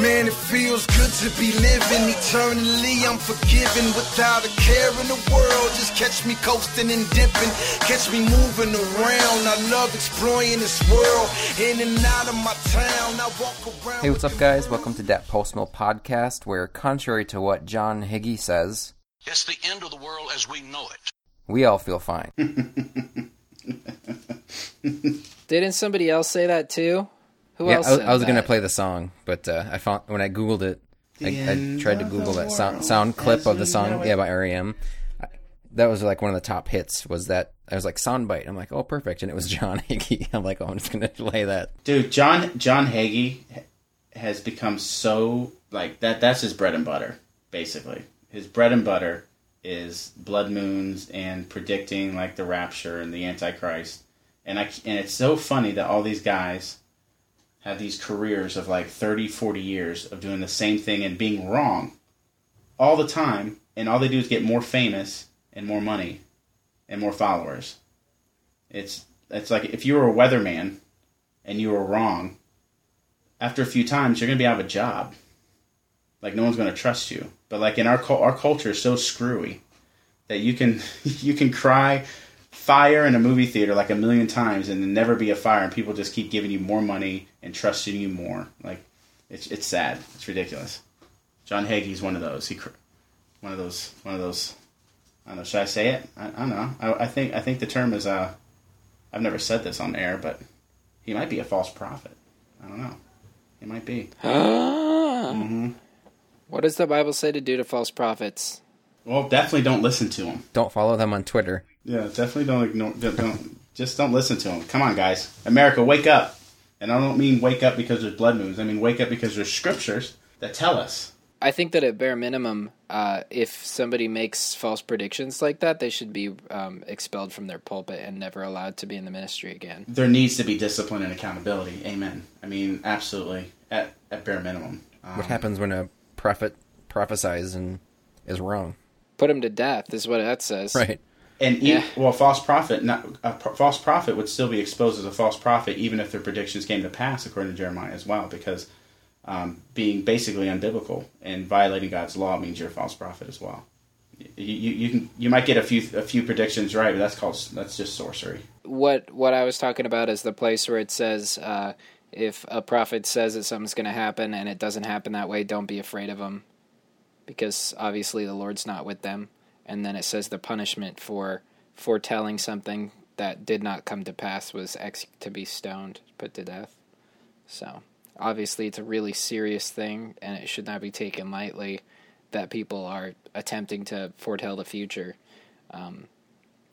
Man, it feels good to be living eternally. I'm forgiven without a care in the world. Just catch me coasting and dipping, catch me moving around. I love exploring this world, in and out of my town. I walk around. Hey, what's up, guys? Welcome to that Post Mill Podcast, where, contrary to what John Hagee says, It's the end of the world as we know it. we all feel fine. Didn't somebody else say that too? Who yeah, else? I, was- I was going to play the song, but uh, I found when I googled it, I, I tried to Google that sound, sound clip of the song. Yeah, by REM. I, that was like one of the top hits. Was that I was like soundbite? I'm like, oh, perfect, and it was John Hagee. I'm like, oh, I'm just going to play that. Dude, John John Hagee has become so like that. That's his bread and butter, basically. His bread and butter is blood moons and predicting like the rapture and the Antichrist. And I and it's so funny that all these guys have these careers of like 30, 40 years of doing the same thing and being wrong all the time. And all they do is get more famous and more money and more followers. It's it's like if you were a weatherman and you were wrong, after a few times you're going to be out of a job. Like no one's going to trust you. But like in our our culture is so screwy that you can you can cry fire in a movie theater like a million times and then never be a fire and people just keep giving you more money and trusting you more. Like it's it's sad. It's ridiculous. John Hagee's one of those. He one of those one of those I don't know, should I say it? I, I don't know. I, I think I think the term is uh I've never said this on air, but he might be a false prophet. I don't know. He might be. mm-hmm. What does the Bible say to do to false prophets? Well, definitely don't listen to them Don't follow them on Twitter. Yeah, definitely don't ignore. Don't, don't just don't listen to them. Come on, guys. America, wake up. And I don't mean wake up because there's blood moons. I mean wake up because there's scriptures that tell us. I think that at bare minimum, uh, if somebody makes false predictions like that, they should be um, expelled from their pulpit and never allowed to be in the ministry again. There needs to be discipline and accountability. Amen. I mean, absolutely. At at bare minimum. Um, What happens when a prophet prophesies and is wrong? Put him to death is what that says. Right. And e- Yeah. well, false prophet, not, a false prophet would still be exposed as a false prophet, even if their predictions came to pass, according to Jeremiah as well, because um, being basically unbiblical and violating God's law means you're a false prophet as well. You, you, you can you might get a few a few predictions right, but that's called that's just sorcery. What what I was talking about is the place where it says uh, if a prophet says that something's going to happen and it doesn't happen that way, don't be afraid of them, because obviously the Lord's not with them. And then it says the punishment for foretelling something that did not come to pass was ex- to be stoned, put to death. So obviously it's a really serious thing, and it should not be taken lightly that people are attempting to foretell the future. Um,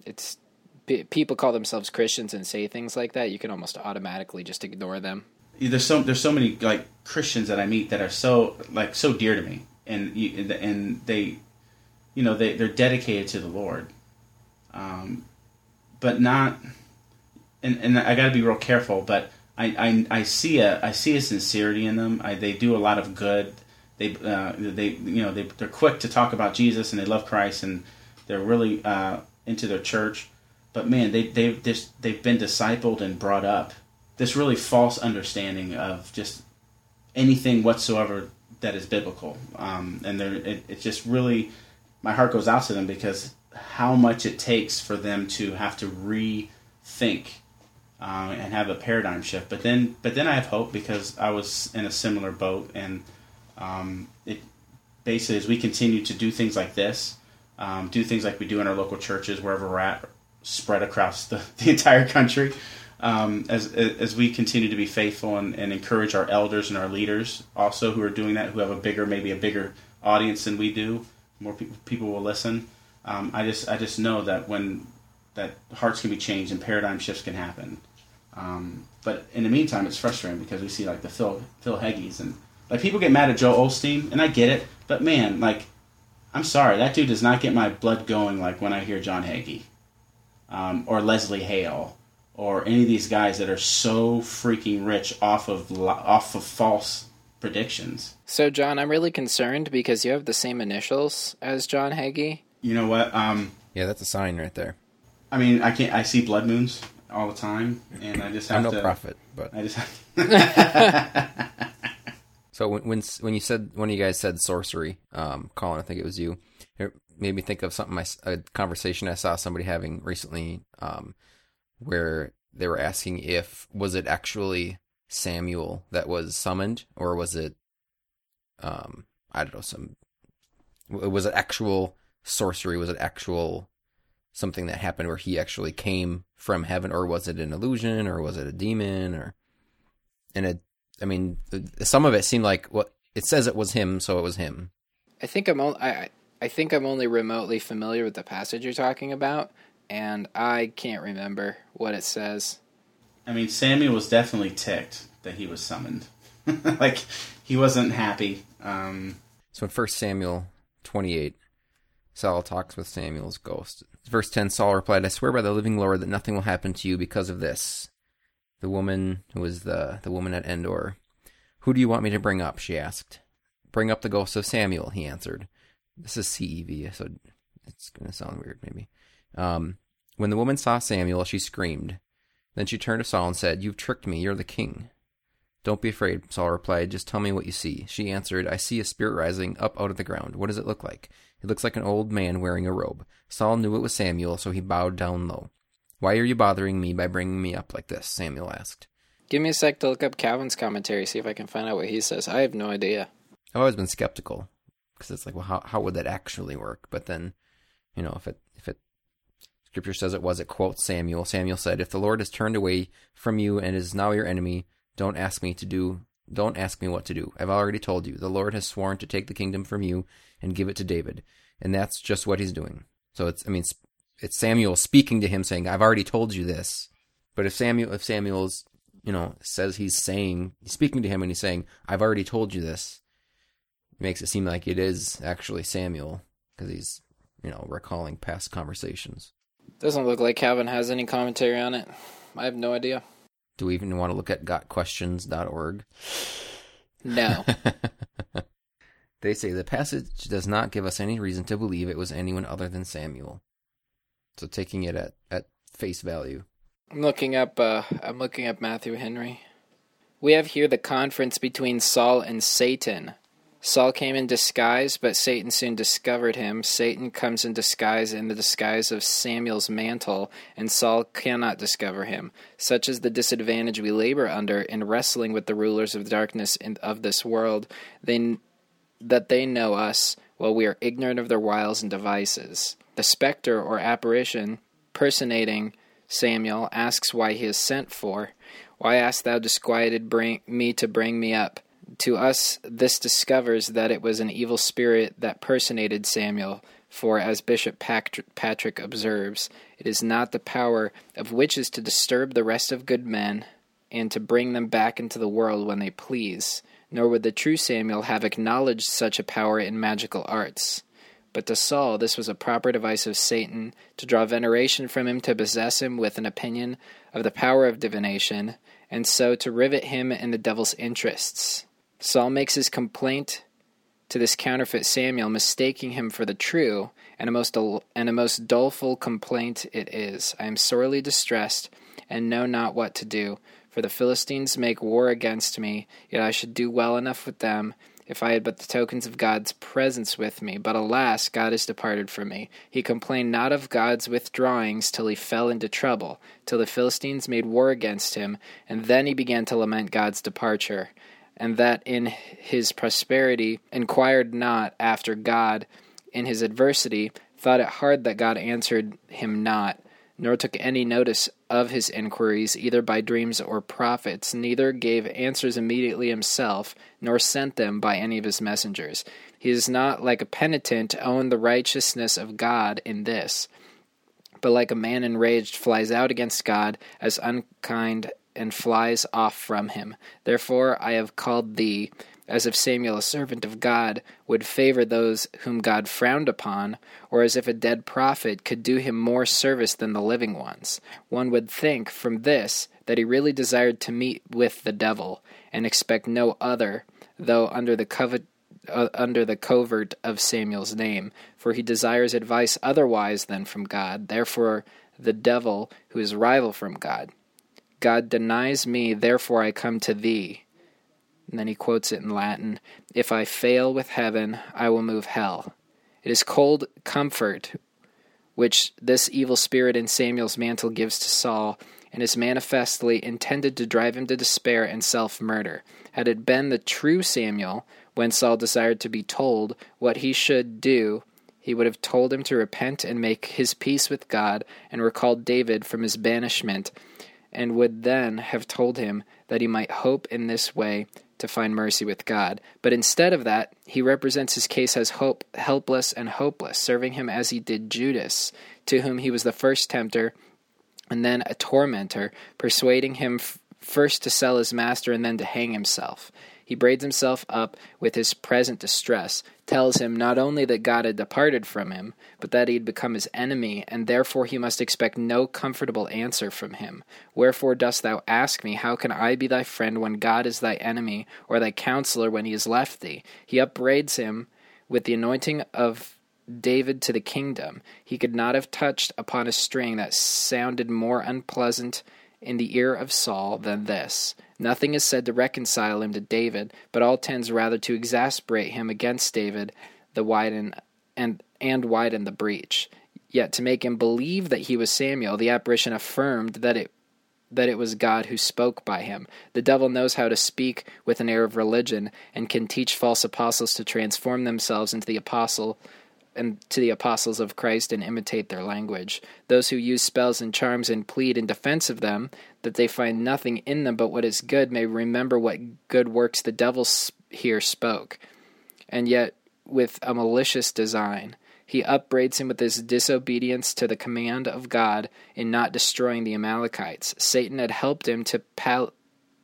it's p- people call themselves Christians and say things like that, you can almost automatically just ignore them. there's so there's so many like Christians that I meet that are so like so dear to me, and you, and they, you know, they they're dedicated to the Lord, um, but not, and and I got to be real careful, but I, I I see a I see a sincerity in them. I, they do a lot of good. They uh, they you know they they're quick to talk about Jesus and they love Christ and they're really uh, into their church. But man, they they've just they've been discipled and brought up this really false understanding of just anything whatsoever that is biblical. Um, and they're, it, it just really, my heart goes out to them because how much it takes for them to have to rethink uh, and have a paradigm shift. But then, but then I have hope because I was in a similar boat, and um, it basically as we continue to do things like this, um, do things like we do in our local churches wherever we're at, spread across the, the entire country. Um, as as we continue to be faithful and, and encourage our elders and our leaders also who are doing that, who have a bigger maybe a bigger audience than we do, more people people will listen. Um, I just I just know that when that hearts can be changed and paradigm shifts can happen. Um, but in the meantime, it's frustrating because we see like the Phil Phil Heggies and like people get mad at Joel Osteen, and I get it. But man, like I'm sorry, that dude does not get my blood going like when I hear John Hagee um, or Leslie Hale or any of these guys that are so freaking rich off of off of false predictions. So, John, I'm really concerned because you have the same initials as John Hagee. You know what? Um, Yeah, that's a sign right there. I mean, I can't. I see blood moons all the time, and I just have I'm no to. prophet, but I just. Have, So when when when you said when you guys said sorcery, um, Colin, I think it was you. It made me think of something I, s- a conversation I saw somebody having recently, um, where they were asking if was it actually Samuel that was summoned or was it, um, I don't know, some was it actual sorcery? Was it actual something that happened where he actually came from heaven, or was it an illusion, or was it a demon, or and it I mean, some of it seemed like what it says it was him, so it was him. I think I'm only, I- I think I'm only remotely familiar with the passage you're talking about, and I can't remember what it says. I mean, Samuel was definitely ticked that he was summoned. like he wasn't happy. Um, So in First Samuel 28, Saul talks with Samuel's ghost. Verse 10, Saul replied, I swear by the living Lord that nothing will happen to you because of this. The woman who was the, the woman at Endor. Who do you want me to bring up? she asked. Bring up the ghost of Samuel, he answered. This is CEV, so it's going to sound weird maybe. Um, when the woman saw Samuel, she screamed. Then she turned to Saul and said, You've tricked me. You're the king. Don't be afraid, Saul replied. Just tell me what you see. She answered, I see a spirit rising up out of the ground. What does it look like? It looks like an old man wearing a robe. Saul knew it was Samuel, so he bowed down low. Why are you bothering me by bringing me up like this? Samuel asked. Give me a sec to look up Calvin's commentary, see if I can find out what he says. I have no idea. I've always been skeptical because it's like, well, how how would that actually work? But then, you know, if it if it Scripture says it was, it quotes Samuel. Samuel said, "If the Lord has turned away from you and is now your enemy, don't ask me to do. Don't ask me what to do. I've already told you. The Lord has sworn to take the kingdom from you and give it to David, and that's just what He's doing. So it's, I mean, it's, Samuel speaking to him, saying, "I've already told you this." But if Samuel, if Samuel's, you know, says he's saying, he's speaking to him and he's saying, "I've already told you this," it makes it seem like it is actually Samuel because he's, you know, recalling past conversations. Doesn't look like Calvin has any commentary on it. I have no idea. Do we even want to look at gotquestions.org? No. They say the passage does not give us any reason to believe it was anyone other than Samuel. So taking it at, at face value. I'm looking up uh I'm looking up Matthew Henry. We have here the conference between Saul and Satan. Saul came in disguise, but Satan soon discovered him. Satan comes in disguise in the disguise of Samuel's mantle, and Saul cannot discover him. Such is the disadvantage we labor under in wrestling with the rulers of darkness of this world. They that they know us while we are ignorant of their wiles and devices. The specter or apparition personating Samuel asks why he is sent for. Why hast thou disquieted bring me to bring me up? To us, this discovers that it was an evil spirit that personated Samuel. For, as Bishop Patrick, observes, it is not the power of witches to disturb the rest of good men and to bring them back into the world when they please, nor would the true Samuel have acknowledged such a power in magical arts. But to Saul, this was a proper device of Satan to draw veneration from him, to possess him with an opinion of the power of divination, and so to rivet him in the devil's interests. Saul makes his complaint to this counterfeit Samuel, mistaking him for the true, and a most dol- and a most doleful complaint it is. I am sorely distressed, and know not what to do. For the Philistines make war against me, yet I should do well enough with them if I had but the tokens of God's presence with me. But alas, God is departed from me. He complained not of God's withdrawings till he fell into trouble, till the Philistines made war against him, and then he began to lament God's departure, and that in his prosperity inquired not after God, in his adversity thought it hard that God answered him not nor took any notice of his inquiries either by dreams or prophets, neither gave answers immediately himself, nor sent them by any of his messengers. He is not like a penitent own the righteousness of God in this, but like a man enraged flies out against God as unkind and flies off from him. Therefore I have called thee, as if Samuel, a servant of God, would favor those whom God frowned upon, or as if a dead prophet could do him more service than the living ones. One would think from this that he really desired to meet with the devil, and expect no other, though under the covet uh, under the covert of Samuel's name, for he desires advice otherwise than from God. Therefore, the devil, who is rival from God. God denies me, therefore I come to thee. And then he quotes it in Latin If I fail with heaven, I will move hell. It is cold comfort which this evil spirit in Samuel's mantle gives to Saul, and is manifestly intended to drive him to despair and self murder. Had it been the true Samuel, when Saul desired to be told what he should do, he would have told him to repent and make his peace with God, and recalled David from his banishment, and would then have told him that he might hope in this way to find mercy with God. But instead of that, he represents his case as hope, helpless and hopeless, serving him as he did Judas, to whom he was the first tempter and then a tormentor, persuading him f- first to sell his master and then to hang himself. He braids himself up with his present distress, tells him not only that God had departed from him, but that he had become his enemy, and therefore he must expect no comfortable answer from him. Wherefore dost thou ask me, How can I be thy friend when God is thy enemy, or thy counselor when he has left thee? He upbraids him with the anointing of David to the kingdom. He could not have touched upon a string that sounded more unpleasant in the ear of Saul than this. Nothing is said to reconcile him to David, but all tends rather to exasperate him against David, the widen and and widen the breach. Yet to make him believe that he was Samuel, the apparition affirmed that it that it was God who spoke by him. The devil knows how to speak with an air of religion and can teach false apostles to transform themselves into the apostle and to the apostles of Christ and imitate their language. Those who use spells and charms and plead in defense of them, that they find nothing in them but what is good, may remember what good works the devil here spoke. And yet, with a malicious design, he upbraids him with his disobedience to the command of God in not destroying the Amalekites. Satan had helped him to pal-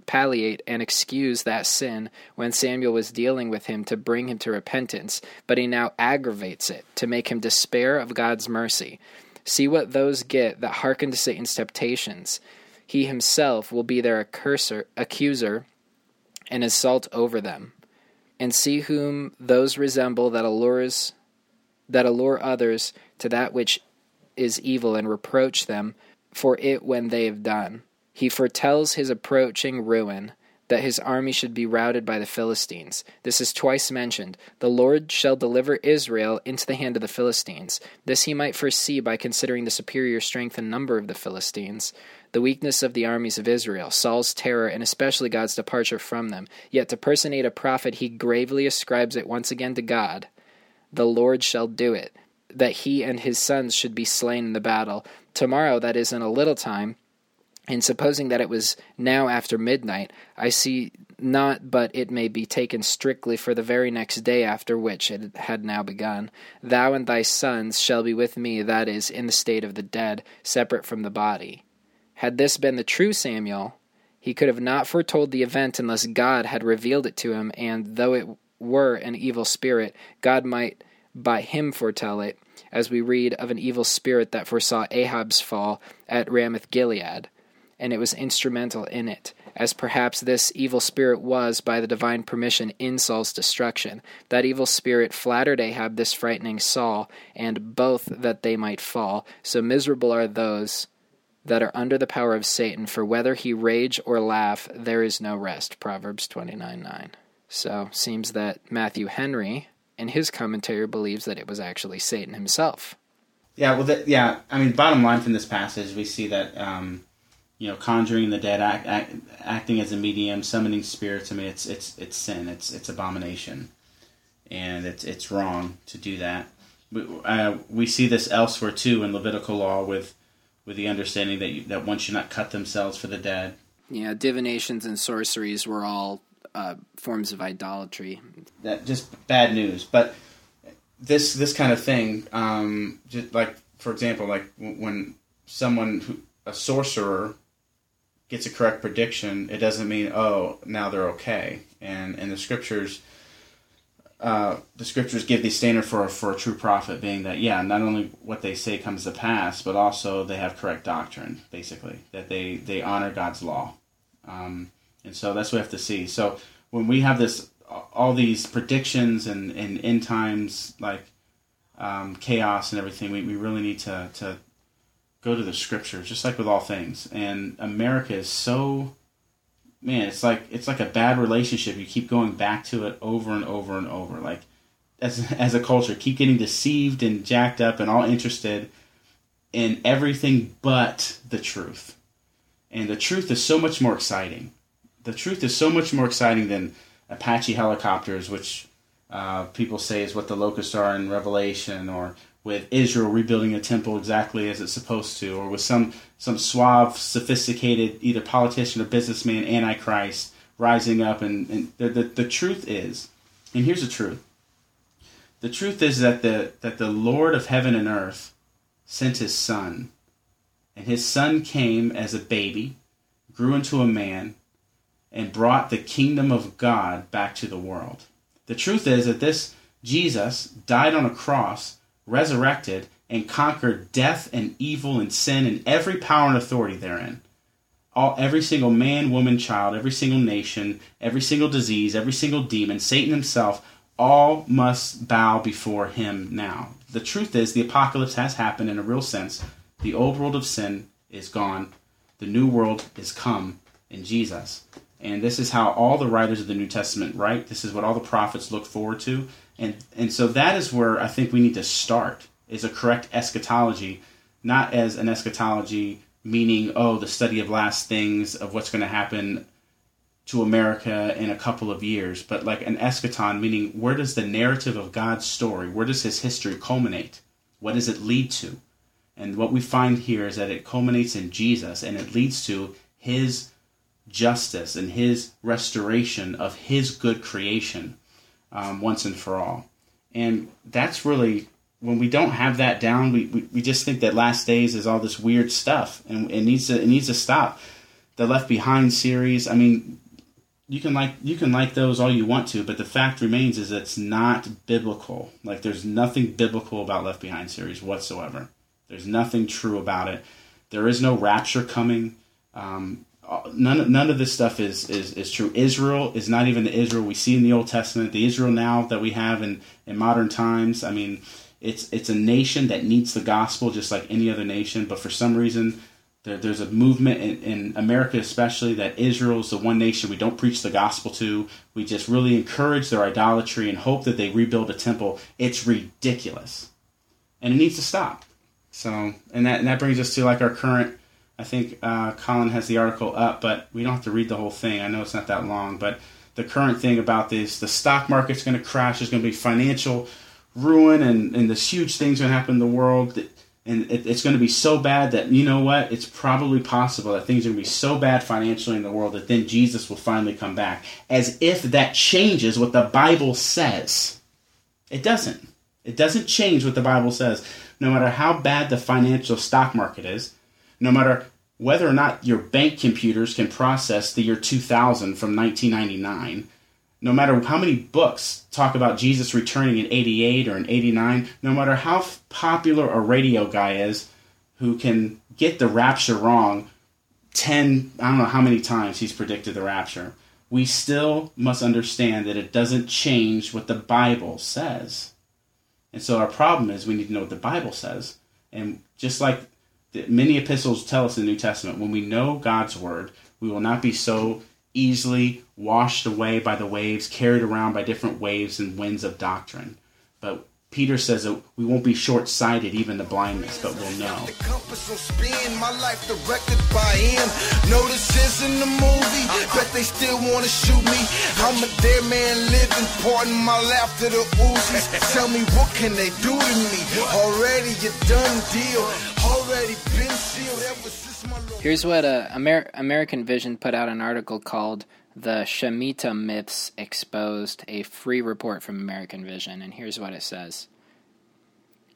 palliate and excuse that sin when Samuel was dealing with him to bring him to repentance, but he now aggravates it to make him despair of God's mercy. See what those get that hearken to Satan's temptations. He himself will be their accuser, accuser and assault over them. And see whom those resemble that allures that allure others to that which is evil and reproach them for it when they have done. He foretells his approaching ruin, that his army should be routed by the Philistines. This is twice mentioned. The Lord shall deliver Israel into the hand of the Philistines. This he might foresee by considering the superior strength and number of the Philistines, the weakness of the armies of Israel, Saul's terror, and especially God's departure from them. Yet to personate a prophet, he gravely ascribes it once again to God. The Lord shall do it, that he and his sons should be slain in the battle. Tomorrow, that is in a little time, and supposing that it was now after midnight, I see not but it may be taken strictly for the very next day after which it had now begun. Thou and thy sons shall be with me, that is, in the state of the dead, separate from the body. Had this been the true Samuel, he could have not foretold the event unless God had revealed it to him, and though it were an evil spirit, God might by him foretell it, as we read of an evil spirit that foresaw Ahab's fall at Ramoth Gilead and it was instrumental in it, as perhaps this evil spirit was, by the divine permission, in Saul's destruction. That evil spirit flattered Ahab this frightening Saul, and both that they might fall. So miserable are those that are under the power of Satan, for whether he rage or laugh, there is no rest. Proverbs 29 9. So, seems that Matthew Henry, in his commentary, believes that it was actually Satan himself. Yeah, well, the, yeah. I mean, bottom line from this passage, we see that um, you know, conjuring the dead, act, act, acting as a medium, summoning spirits. I mean, it's it's it's sin. It's it's abomination, and it's it's wrong to do that. We, uh, we see this elsewhere too in Levitical law with with the understanding that you, that one should not cut themselves for the dead. Yeah, divinations and sorceries were all uh, forms of idolatry. That just bad news. But this this kind of thing, um, just like for example, like when someone who a sorcerer gets a correct prediction, it doesn't mean oh now they're okay. And and the scriptures, uh, the scriptures give the standard for for a true prophet, being that yeah, not only what they say comes to pass, but also they have correct doctrine, basically that they they honor God's law. Um, and so that's what we have to see. So when we have this, all these predictions and, and end times like um, chaos and everything, we, we really need to to go to the scriptures, just like with all things. And America is so man, it's like it's like a bad relationship. You keep going back to it over and over and over. Like as as a culture, keep getting deceived and jacked up and all interested in everything but the truth. And the truth is so much more exciting. The truth is so much more exciting than Apache helicopters, which uh, people say is what the locusts are in Revelation, or with Israel rebuilding a temple exactly as it's supposed to, or with some some suave, sophisticated either politician or businessman, antichrist rising up. And, and the, the the truth is, and here's the truth: the truth is that the that the Lord of heaven and earth sent His Son, and His Son came as a baby, grew into a man, and brought the kingdom of God back to the world. The truth is that this Jesus died on a cross resurrected, and conquered death and evil and sin and every power and authority therein. All, every single man, woman, child, every single nation, every single disease, every single demon, Satan himself, all must bow before him now. The truth is, the apocalypse has happened in a real sense. The old world of sin is gone. The new world is come in Jesus. And this is how all the writers of the New Testament write. This is what all the prophets look forward to. And and so that is where I think we need to start is a correct eschatology, not as an eschatology meaning oh the study of last things of what's going to happen to America in a couple of years, but like an eschaton meaning where does the narrative of God's story, where does his history culminate? What does it lead to? And what we find here is that it culminates in Jesus and it leads to his justice and his restoration of his good creation um, once and for all. And that's really when we don't have that down, we, we, we just think that Last Days is all this weird stuff, and it needs to it needs to stop. The Left Behind series, I mean, you can like you can like those all you want to, but the fact remains is it's not biblical. Like there's nothing biblical about Left Behind series whatsoever. There's nothing true about it. There is no rapture coming. Um, none none of this stuff is, is is true. Israel is not even the Israel we see in the Old Testament. The Israel now that we have in in modern times. I mean, it's it's a nation that needs the gospel just like any other nation, but for some reason. There, there's a movement in, in America, especially, that Israel is the one nation we don't preach the gospel to. We just really encourage their idolatry and hope that they rebuild a temple. It's ridiculous, and it needs to stop. So, and that and that brings us to like our current I think uh, Colin has the article up, but we don't have to read the whole thing. I know it's not that long, but the current thing about this, the stock market's going to crash. There's going to be financial ruin, and, and this huge thing's going to happen in the world. And it, it's going to be so bad that, you know what, it's probably possible that things are going to be so bad financially in the world that then Jesus will finally come back. As if that changes what the Bible says. It doesn't. It doesn't change what the Bible says. No matter how bad the financial stock market is, no matter whether or not your bank computers can process the year 2000 from 1999, no matter how many books talk about Jesus returning in 88 or in 89, no matter how popular a radio guy is who can get the rapture wrong 10, I don't know how many times he's predicted the rapture, we still must understand that it doesn't change what the Bible says. And so our problem is we need to know what the Bible says. And just like many epistles tell us in the New Testament when we know God's word, we will not be so easily washed away by the waves, carried around by different waves and winds of doctrine. But Peter says that we won't be short sighted, even the blindness, but we'll know. The compass will spin, my life directed by him. Notices in the movie, bet they still want to shoot me. I'm a dead man living, pardon my laughter to Uzis. Tell me what can they do to me? Already a done deal, already been sealed ever since my Here's what uh, Amer- American Vision put out an article called the Shemitah myths exposed, a free report from American Vision, and here's what it says.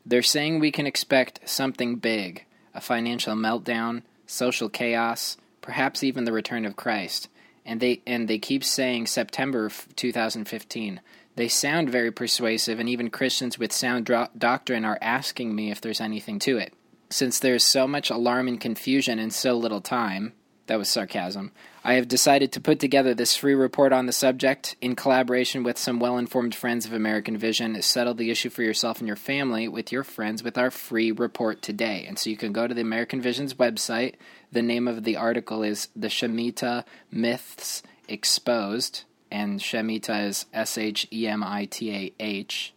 They're saying we can expect something big a financial meltdown, social chaos, perhaps even the return of Christ. And they and they keep saying September 2015. They sound very persuasive, and even Christians with sound dro- doctrine are asking me if there's anything to it. Since there's so much alarm and confusion in so little time, that was sarcasm. I have decided to put together this free report on the subject in collaboration with some well informed friends of American Vision. Settle the issue for yourself and your family with your friends with our free report today. And so you can go to the American Vision's website. The name of the article is The Shemitah Myths Exposed. And Shemitah is S H E M I T A H.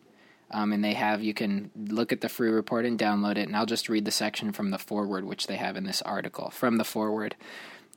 Um, and they have, you can look at the free report and download it. And I'll just read the section from the foreword, which they have in this article. From the foreword.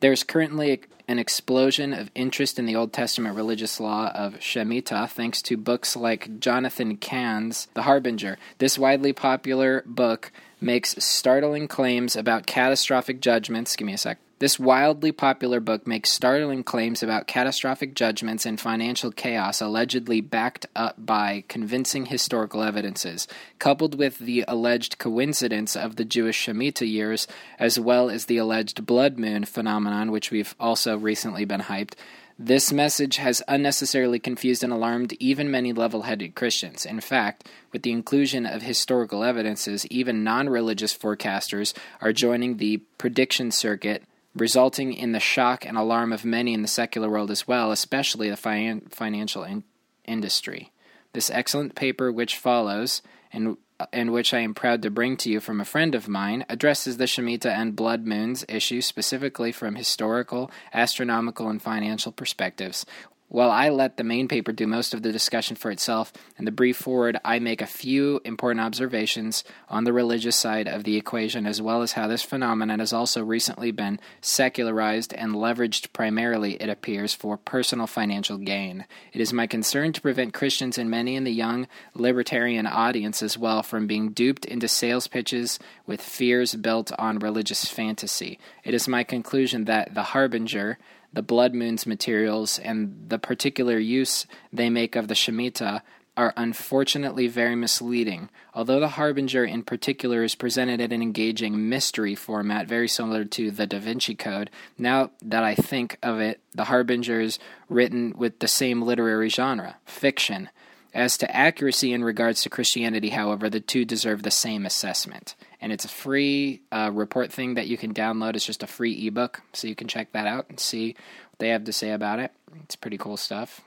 There's currently an explosion of interest in the Old Testament religious law of Shemitah thanks to books like Jonathan Cahn's The Harbinger. This widely popular book makes startling claims about catastrophic judgments. Give me a sec. This wildly popular book makes startling claims about catastrophic judgments and financial chaos allegedly backed up by convincing historical evidences, coupled with the alleged coincidence of the Jewish Shemitah years, as well as the alleged blood moon phenomenon, which we've also recently been hyped. This message has unnecessarily confused and alarmed even many level headed Christians. In fact, with the inclusion of historical evidences, even non religious forecasters are joining the prediction circuit resulting in the shock and alarm of many in the secular world as well, especially the fi- financial in- industry. This excellent paper, which follows, and and which I am proud to bring to you from a friend of mine, addresses the Shemitah and blood moons issue specifically from historical, astronomical, and financial perspectives, while I let the main paper do most of the discussion for itself, in the brief foreword, I make a few important observations on the religious side of the equation, as well as how this phenomenon has also recently been secularized and leveraged primarily, it appears, for personal financial gain. It is my concern to prevent Christians and many in the young libertarian audience as well from being duped into sales pitches with fears built on religious fantasy. It is my conclusion that the Harbinger, the blood moons materials and the particular use they make of the Shemitah are unfortunately very misleading. Although the Harbinger in particular is presented in an engaging mystery format very similar to the Da Vinci Code, now that I think of it, the Harbinger is written with the same literary genre, fiction. As to accuracy in regards to Christianity, however, the two deserve the same assessment. And it's a free uh, report thing that you can download. It's just a free ebook, so you can check that out and see what they have to say about it. It's pretty cool stuff.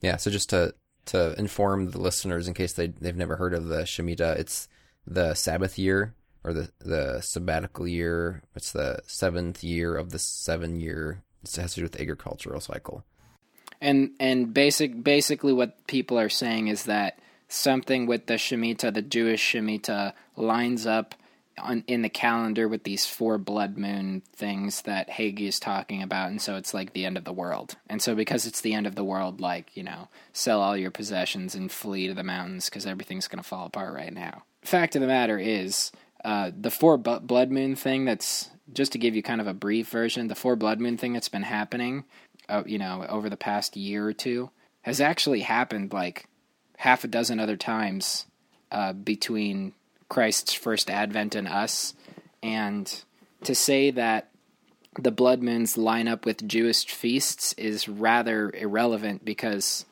Yeah, so just to to inform the listeners in case they they've never heard of the Shemitah, it's the Sabbath year or the the sabbatical year. It's the seventh year of the seven year. It has to do with the agricultural cycle. And and basic basically what people are saying is that something with the Shemitah, the Jewish Shemitah, lines up on, in the calendar with these four blood moon things that Hagee is talking about, and so it's like the end of the world. And so because it's the end of the world, like you know, sell all your possessions and flee to the mountains because everything's going to fall apart right now. Fact of the matter is, uh, the four blood moon thing. That's just to give you kind of a brief version. The four blood moon thing that's been happening, uh, you know, over the past year or two, has actually happened like half a dozen other times uh, between Christ's first advent in us. And to say that the blood moons line up with Jewish feasts is rather irrelevant because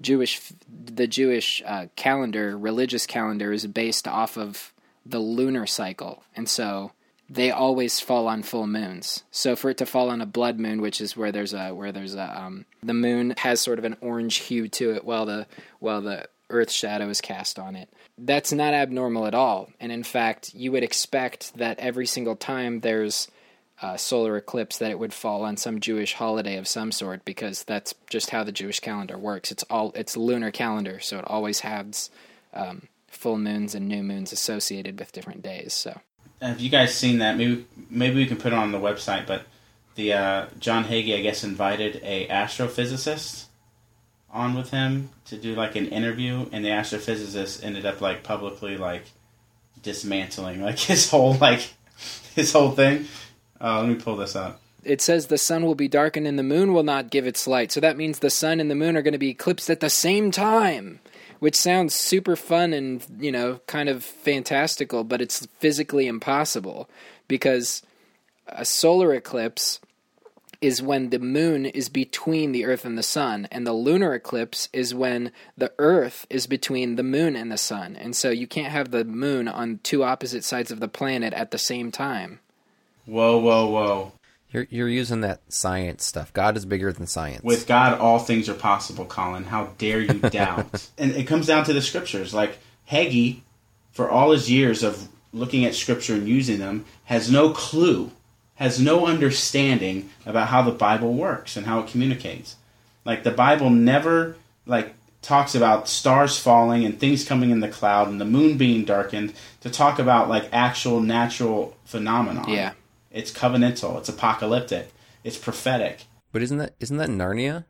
Jewish the Jewish uh, calendar, religious calendar, is based off of the lunar cycle, and so they always fall on full moons. So for it to fall on a blood moon, which is where there's a where there's a um, the moon has sort of an orange hue to it, while the while the Earth shadow is cast on it. That's not abnormal at all. And in fact, you would expect that every single time there's a solar eclipse, that it would fall on some Jewish holiday of some sort, because that's just how the Jewish calendar works. It's all it's lunar calendar, so it always has um, full moons and new moons associated with different days. So, have you guys seen that? Maybe maybe we can put it on the website, but the uh, John Hagee, I guess, invited a astrophysicist on with him to do like an interview, and the astrophysicist ended up like publicly like dismantling like his whole like his whole thing. Uh, let me pull this up. It says the sun will be darkened and the moon will not give its light. So that means the sun and the moon are going to be eclipsed at the same time, which sounds super fun and, you know, kind of fantastical, but it's physically impossible because a solar eclipse is when the moon is between the earth and the sun and the lunar eclipse is when the earth is between the moon and the sun and so you can't have the moon on two opposite sides of the planet at the same time whoa whoa whoa You're you're using that science stuff. God is bigger than science. With God, all things are possible, Colin. How dare you doubt? and it comes down to the scriptures. Like Hagee, for all his years of looking at scripture and using them, has no clue, has no understanding about how the Bible works and how it communicates. Like the Bible never like talks about stars falling and things coming in the cloud and the moon being darkened to talk about like actual natural phenomenon. Yeah. It's covenantal. It's apocalyptic. It's prophetic. but isn't that isn't that Narnia?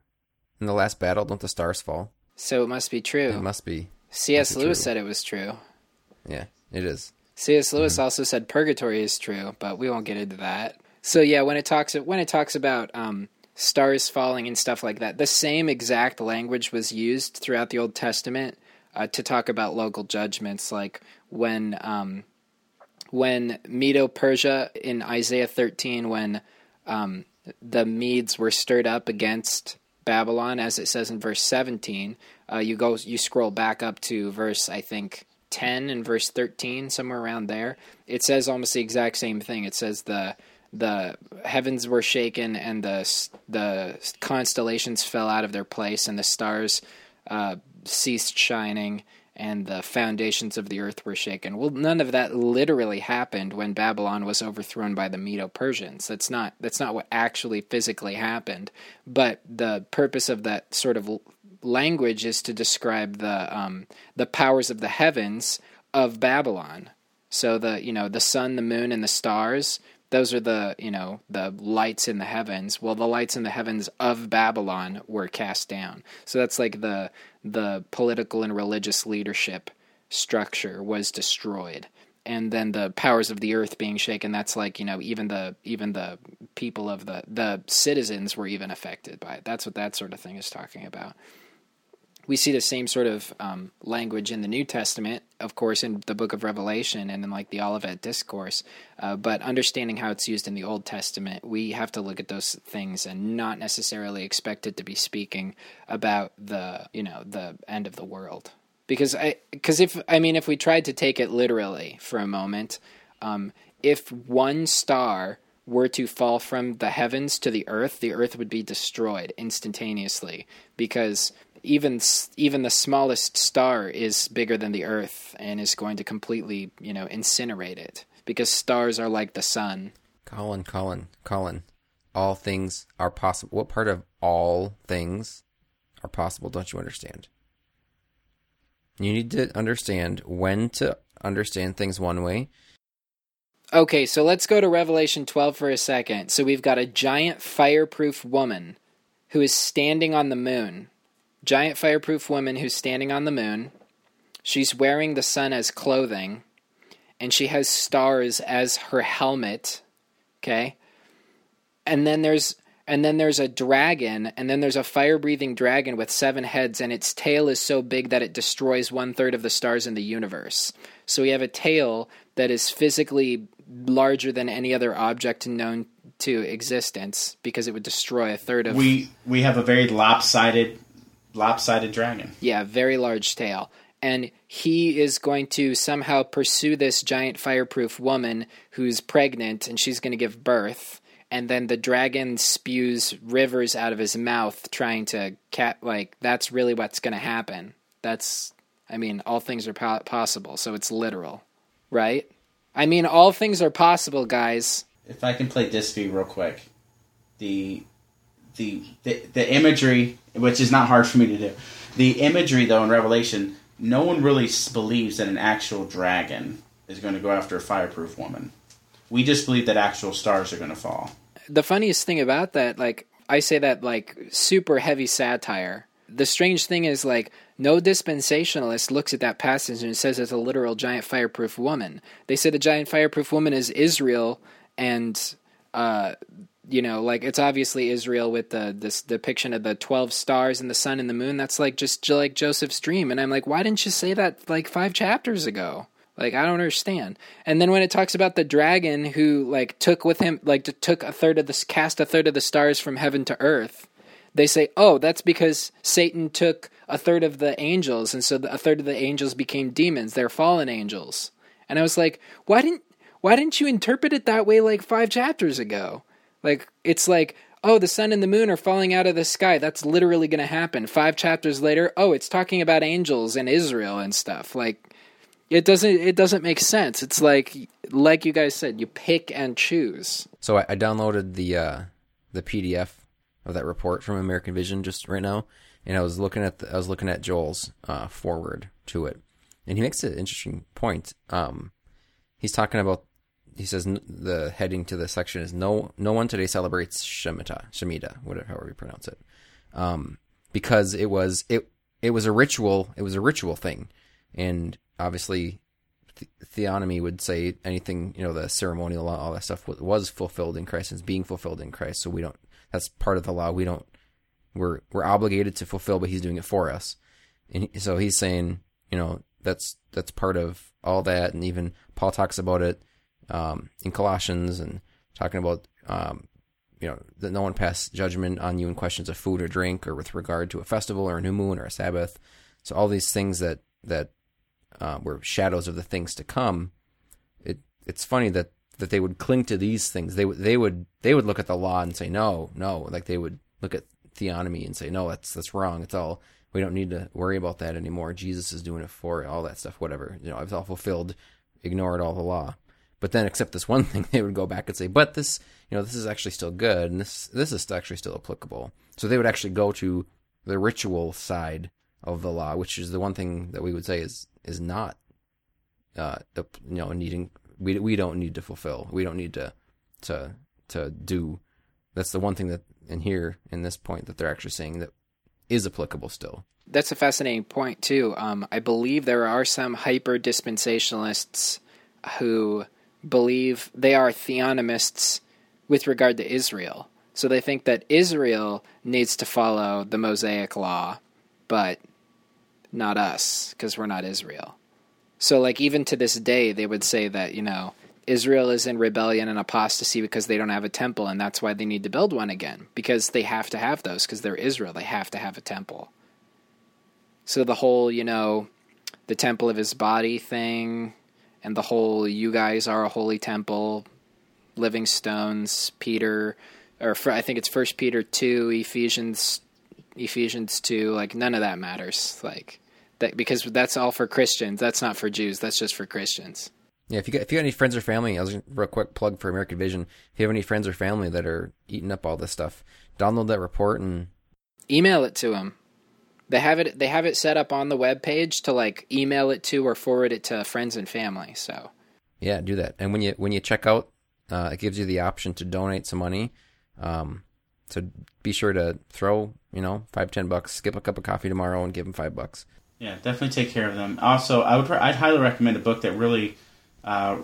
In the last battle, don't the stars fall? So it must be true. It must be. C.S. Lewis true. said it was true. Yeah, it is. C.S. Lewis Mm-hmm. also said purgatory is true, but we won't get into that. So yeah, when it talks when it talks about um, stars falling and stuff like that, the same exact language was used throughout the Old Testament uh, to talk about local judgments, like when um, when Medo Persia in Isaiah 13, when um, the Medes were stirred up against Babylon, as it says in verse 17. Uh, you go, you scroll back up to verse, I think, 10 and verse 13, somewhere around there. It says almost the exact same thing. It says the the heavens were shaken and the the constellations fell out of their place and the stars uh, ceased shining and the foundations of the earth were shaken. Well, none of that literally happened when Babylon was overthrown by the Medo-Persians. That's not that's not what actually physically happened. But the purpose of that sort of language is to describe the um, the powers of the heavens of Babylon. So the you know the sun, the moon, and the stars. Those are the you know the lights in the heavens. Well, the lights in the heavens of Babylon were cast down. So that's like the the political and religious leadership structure was destroyed, and then the powers of the earth being shaken. That's like you know even the even the people of the the citizens were even affected by it. That's what that sort of thing is talking about we see the same sort of um, language in the New Testament, of course, in the book of Revelation and in like the Olivet Discourse. Uh, but understanding how it's used in the Old Testament, we have to look at those things and not necessarily expect it to be speaking about the you know the end of the world. Because I because if I mean if we tried to take it literally for a moment, um, if one star were to fall from the heavens to the earth, the earth would be destroyed instantaneously because even even the smallest star is bigger than the earth and is going to completely, you know, incinerate it because stars are like the sun. Colin, Colin, Colin. All things are possible. What part of all things are possible don't you understand? You need to understand when to understand things one way. Okay, so let's go to Revelation 12 for a second. So we've got a giant fireproof woman who is standing on the moon. Giant fireproof woman who's standing on the moon. She's wearing the sun as clothing, and she has stars as her helmet. Okay? And then there's and then there's a dragon, and then there's a fire breathing dragon with seven heads, and its tail is so big that it destroys one third of the stars in the universe. So we have a tail that is physically larger than any other object known to existence because it would destroy a third of We we have a very lopsided lopsided dragon. yeah, very large tail. And he is going to somehow pursue this giant fireproof woman who's pregnant and she's going to give birth. And then the dragon spews rivers out of his mouth trying to cat like that's really what's going to happen. That's I mean, all things are po- possible, so it's literal, right? I mean, all things are possible, guys. If I can play Dispy real quick, the, the the the imagery, which is not hard for me to do, the imagery though in Revelation, no one really believes that an actual dragon is going to go after a fireproof woman. We just believe that actual stars are going to fall. the funniest thing about that, like I say that like super heavy satire. The strange thing is like no dispensationalist looks at that passage and says it's a literal giant fireproof woman. They say the giant fireproof woman is Israel and uh you know, like it's obviously Israel with the this depiction of the twelve stars and the sun and the moon. That's like just like Joseph's dream, and I'm like, why didn't you say that like five chapters ago? Like I don't understand. And then when it talks about the dragon who like took with him like took a third of the cast a third of the stars from heaven to earth, they say, "Oh, that's because Satan took a third of the angels and so a third of the angels became demons. They're fallen angels." And I was like, "Why didn't why didn't you interpret it that way like 5 chapters ago?" Like it's like, oh, the sun and the moon are falling out of the sky. That's literally going to happen. 5 chapters later, oh, it's talking about angels and Israel and stuff. Like it doesn't it doesn't make sense. It's like like you guys said, you pick and choose. So I, I downloaded the uh, the PDF of that report from American Vision just right now, and I was looking at the, I was looking at Joel's uh, foreword to it, and he makes an interesting point. Um, he's talking about he says the heading to the section is no no one today celebrates Shemitah Shemitah whatever however you pronounce it, um, because it was it it was a ritual it was a ritual thing, and obviously the- theonomy would say anything you know the ceremonial law all that stuff was, was fulfilled in Christ and is being fulfilled in Christ. So we don't that's part of the law. We don't we're we're obligated to fulfill but he's doing it for us. And so he's saying you know that's that's part of all that. And even Paul talks about it um, in Colossians and talking about um, you know that no one pass judgment on you in questions of food or drink or with regard to a festival or a new moon or a Sabbath so all these things that that uh, were shadows of the things to come. It it's funny that that they would cling to these things. They would they would they would look at the law and say no, no. Like they would look at theonomy and say no, that's that's wrong. It's all we don't need to worry about that anymore. Jesus is doing it for all that stuff. Whatever you know, it's all fulfilled. Ignore it all the law. But then, except this one thing, they would go back and say, "But this, you know, this is actually still good, and this this is actually still applicable." So they would actually go to the ritual side of the law, which is the one thing that we would say is is not, uh, you know, needing we we don't need to fulfill. We don't need to to to do. That's the one thing that in here in this point that they're actually saying that is applicable still. That's a fascinating point too. Um, I believe there are some hyper dispensationalists who believe they are theonomists with regard to Israel. So they think that Israel needs to follow the Mosaic law, but not us because we're not Israel. So like even to this day they would say that, you know, Israel is in rebellion and apostasy because they don't have a temple and that's why they need to build one again because they have to have those because they're Israel. They have to have a temple. So the whole, you know, the temple of his body thing and the whole you guys are a holy temple, living stones, Peter or fir- I think it's First Peter 2, Ephesians Ephesians 2, like none of that matters. Like that because that's all for Christians. That's not for Jews. That's just for Christians. Yeah, if you got if you got any friends or family, I was real quick plug for American Vision. If you have any friends or family that are eating up all this stuff, download that report and Email it to them. They have it they have it set up on the web page to like email it to or forward it to friends and family. So yeah, do that. And when you when you check out, uh, it gives you the option to donate some money. Um, so be sure to throw you know five ten bucks, skip a cup of coffee tomorrow, and give them five bucks. Yeah, definitely take care of them. Also, I would I'd highly recommend a book that really uh,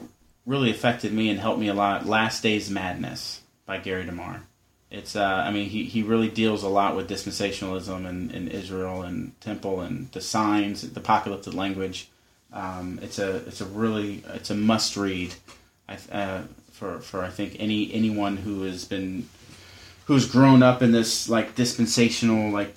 really affected me and helped me a lot. Last Days Madness by Gary DeMar. It's uh, I mean he, he really deals a lot with dispensationalism and, and Israel and temple and the signs, the apocalyptic language. Um, it's a it's a really it's a must read. Uh, for for I think any anyone who has been who's grown up in this like dispensational like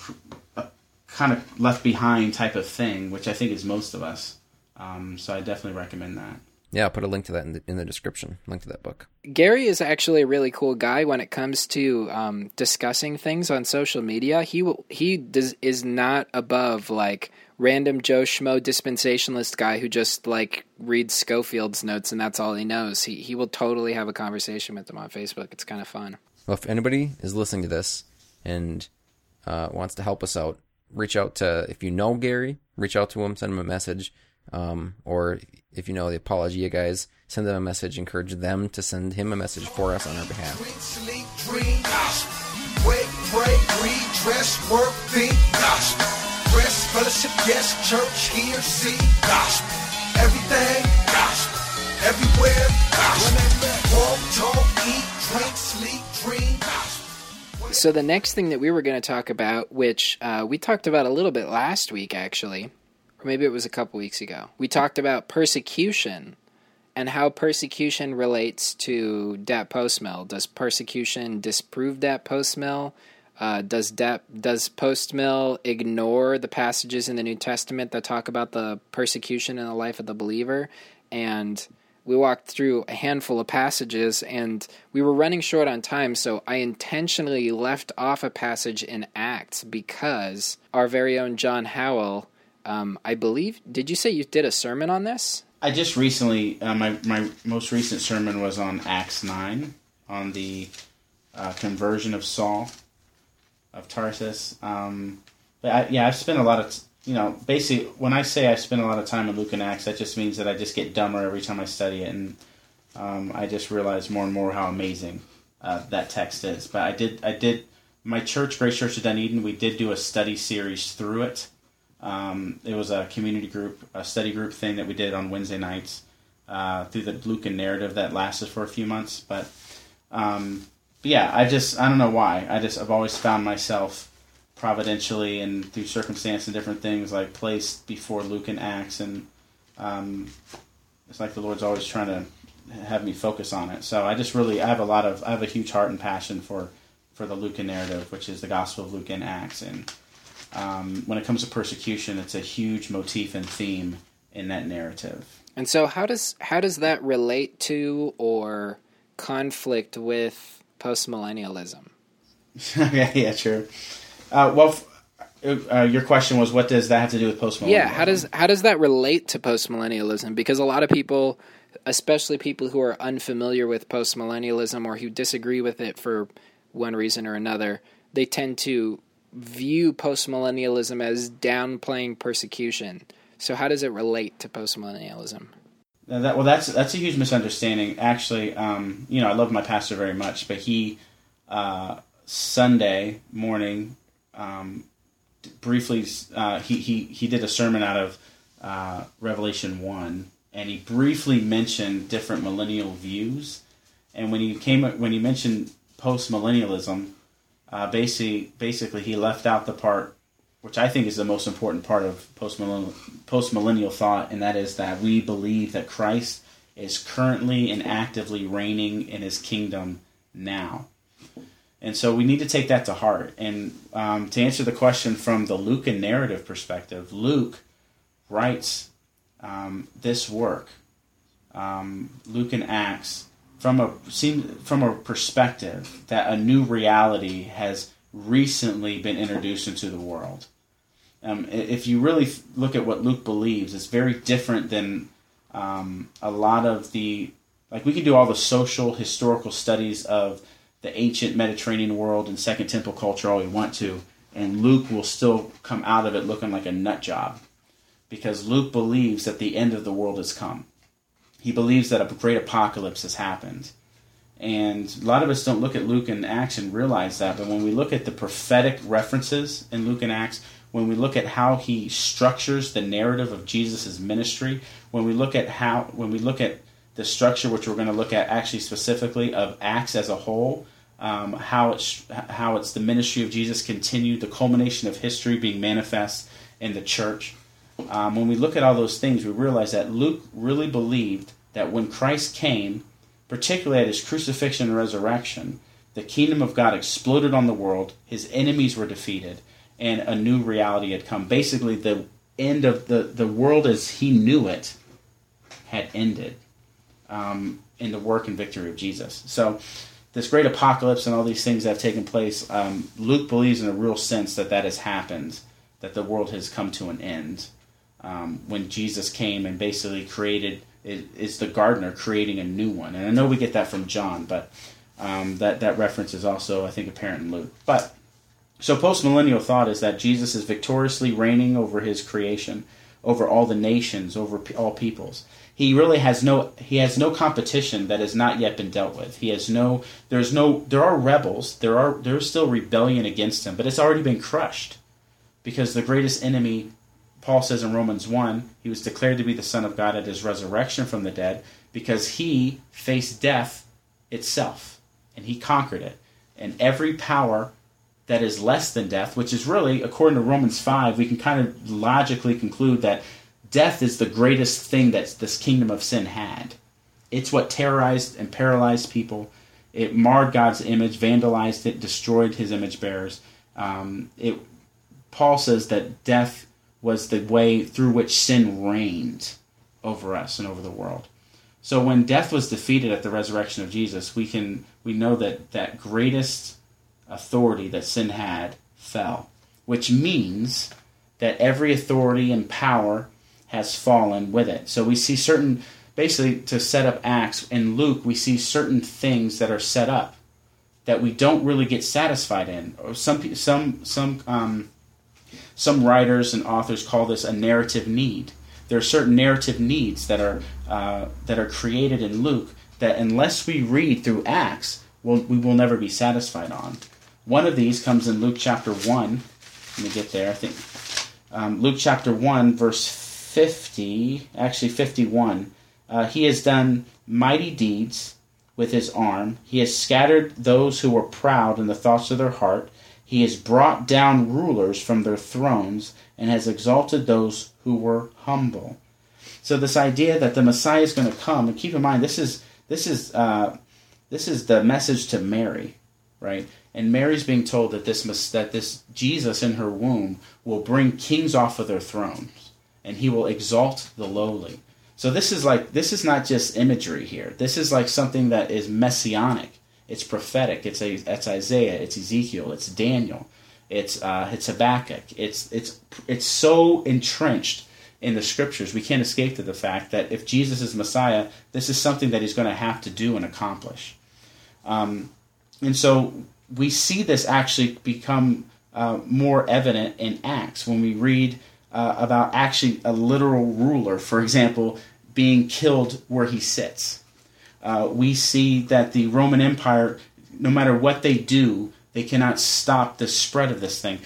uh, kind of left behind type of thing, which I think is most of us. Um, so I definitely recommend that. Yeah, I'll put a link to that in the, in the description. Link to that book. Gary is actually a really cool guy when it comes to um, discussing things on social media. He will, he does, is not above like random Joe Schmo dispensationalist guy who just like reads Scofield's notes and that's all he knows. He he will totally have a conversation with them on Facebook. It's kind of fun. Well, if anybody is listening to this and uh, wants to help us out, reach out to if you know Gary, reach out to him, send him a message, um, or if you know the Apologia guys, send them a message. Encourage them to send him a message for us on our behalf. Drink, sleep, dream, gospel. Wake, pray, read, dress, work, think, gospel. Rest, fellowship, yes, church, hear, see, gospel. Everything, gospel. Everywhere, gospel. Walk, talk, eat, drink, sleep, dream, gospel. So the next thing that we were going to talk about, which uh, we talked about a little bit last week, actually, or maybe it was a couple weeks ago, we talked about persecution and how persecution relates to dat post mill. Does persecution disprove dat post mill? Uh, does dat, does post mill ignore the passages in the New Testament that talk about the persecution in the life of the believer? And we walked through a handful of passages and we were running short on time, so I intentionally left off a passage in Acts because our very own John Howell, um, I believe, did you say you did a sermon on this? I just recently, uh, my, my most recent sermon was on Acts 9, on the uh, conversion of Saul of Tarsus. Um, but I, yeah, I've spent a lot of, t- you know, basically, when I say I spend a lot of time in Luke and Acts, that just means that I just get dumber every time I study it. And um, I just realize more and more how amazing uh, that text is. But I did, I did, my church, Grace Church of Dunedin, we did do a study series through it. Um, it was a community group, a study group thing that we did on Wednesday nights uh, through the Lucan narrative that lasted for a few months. But, um, but yeah, I just I don't know why. I just I've always found myself providentially and through circumstance and different things like placed before Lucan Acts, and um, it's like the Lord's always trying to have me focus on it. So I just really I have a lot of I have a huge heart and passion for for the Lucan narrative, which is the Gospel of Luke and Acts, and um, when it comes to persecution, it's a huge motif and theme in that narrative. And so how does how does that relate to or conflict with postmillennialism? yeah, yeah, sure. Uh, well, uh, your question was, what does that have to do with postmillennialism? Yeah, how does how does that relate to postmillennialism? Because a lot of people, especially people who are unfamiliar with postmillennialism or who disagree with it for one reason or another, they tend to view postmillennialism as downplaying persecution. So how does it relate to postmillennialism? That, well, that's that's a huge misunderstanding. Actually, um, you know, I love my pastor very much, but he uh, Sunday morning um, briefly uh, he, he he did a sermon out of uh, Revelation one, and he briefly mentioned different millennial views. And when he came when he mentioned post millennialism, uh, basically basically he left out the part which I think is the most important part of post millennial thought, and that is that we believe that Christ is currently and actively reigning in His kingdom now. And so we need to take that to heart. And um, to answer the question from the Lucan narrative perspective, Luke writes um, this work, um, Luke and Acts, from a seem from a perspective that a new reality has recently been introduced into the world. Um, if you really look at what Luke believes, it's very different than um, a lot of the like we can do all the social historical studies of the ancient Mediterranean world and Second Temple culture all we want to, and Luke will still come out of it looking like a nut job because Luke believes that the end of the world has come. He believes that a great apocalypse has happened. And a lot of us don't look at Luke and Acts and realize that, but when we look at the prophetic references in Luke and Acts, when we look at how he structures the narrative of Jesus' ministry, when we look at how when we look at the structure, which we're going to look at actually specifically of Acts as a whole, um, how it's how it's the ministry of Jesus continued, the culmination of history being manifest in the church. Um, when we look at all those things, we realize that Luke really believed that when Christ came, particularly at his crucifixion and resurrection, the kingdom of God exploded on the world, his enemies were defeated, and a new reality had come. Basically, the end of the, the world as he knew it had ended um, in the work and victory of Jesus. So, this great apocalypse and all these things that have taken place, um, Luke believes in a real sense that that has happened, that the world has come to an end. Um, when Jesus came and basically created is the gardener creating a new one. And I know we get that from John, but um, that that reference is also I think apparent in Luke. But so postmillennial thought is that Jesus is victoriously reigning over his creation, over all the nations, over all peoples. He really has no he has no competition that has not yet been dealt with. He has no there's no there are rebels, there are there's still rebellion against him, but it's already been crushed. Because the greatest enemy Paul says in Romans 1, he was declared to be the Son of God at his resurrection from the dead because he faced death itself and he conquered it. And every power that is less than death, which is really, according to Romans 5, we can kind of logically conclude that death is the greatest thing that this kingdom of sin had. It's what terrorized and paralyzed people. It marred God's image, vandalized it, destroyed his image bearers. Um, it, Paul says that death was the way through which sin reigned over us and over the world. So when death was defeated at the resurrection of Jesus, we can we know that that greatest authority that sin had fell, which means that every authority and power has fallen with it. So we see certain basically to set up acts in Luke, we see certain things that are set up that we don't really get satisfied in. Or some some some um, some writers and authors call this a narrative need. There are certain narrative needs that are uh, that are created in Luke that unless we read through Acts, we'll, we will never be satisfied on. One of these comes in Luke chapter one. Let me get there. I think um, Luke chapter one, verse fifty, actually fifty-one. Uh, he has done mighty deeds with his arm. He has scattered those who were proud in the thoughts of their heart. He has brought down rulers from their thrones and has exalted those who were humble. So this idea that the Messiah is going to come, and keep in mind this is this is uh, this is the message to Mary, right? And Mary's being told that this that this Jesus in her womb will bring kings off of their thrones, and he will exalt the lowly. So this is like this is not just imagery here. This is like something that is messianic. It's prophetic. It's a it's Isaiah. It's Ezekiel. It's Daniel. It's uh, it's Habakkuk. It's it's it's so entrenched in the scriptures. We can't escape to the fact that if Jesus is Messiah, this is something that he's going to have to do and accomplish. Um, and so we see this actually become uh, more evident in Acts when we read uh, about actually a literal ruler, for example, being killed where he sits uh, we see that the Roman Empire, no matter what they do, they cannot stop the spread of this thing.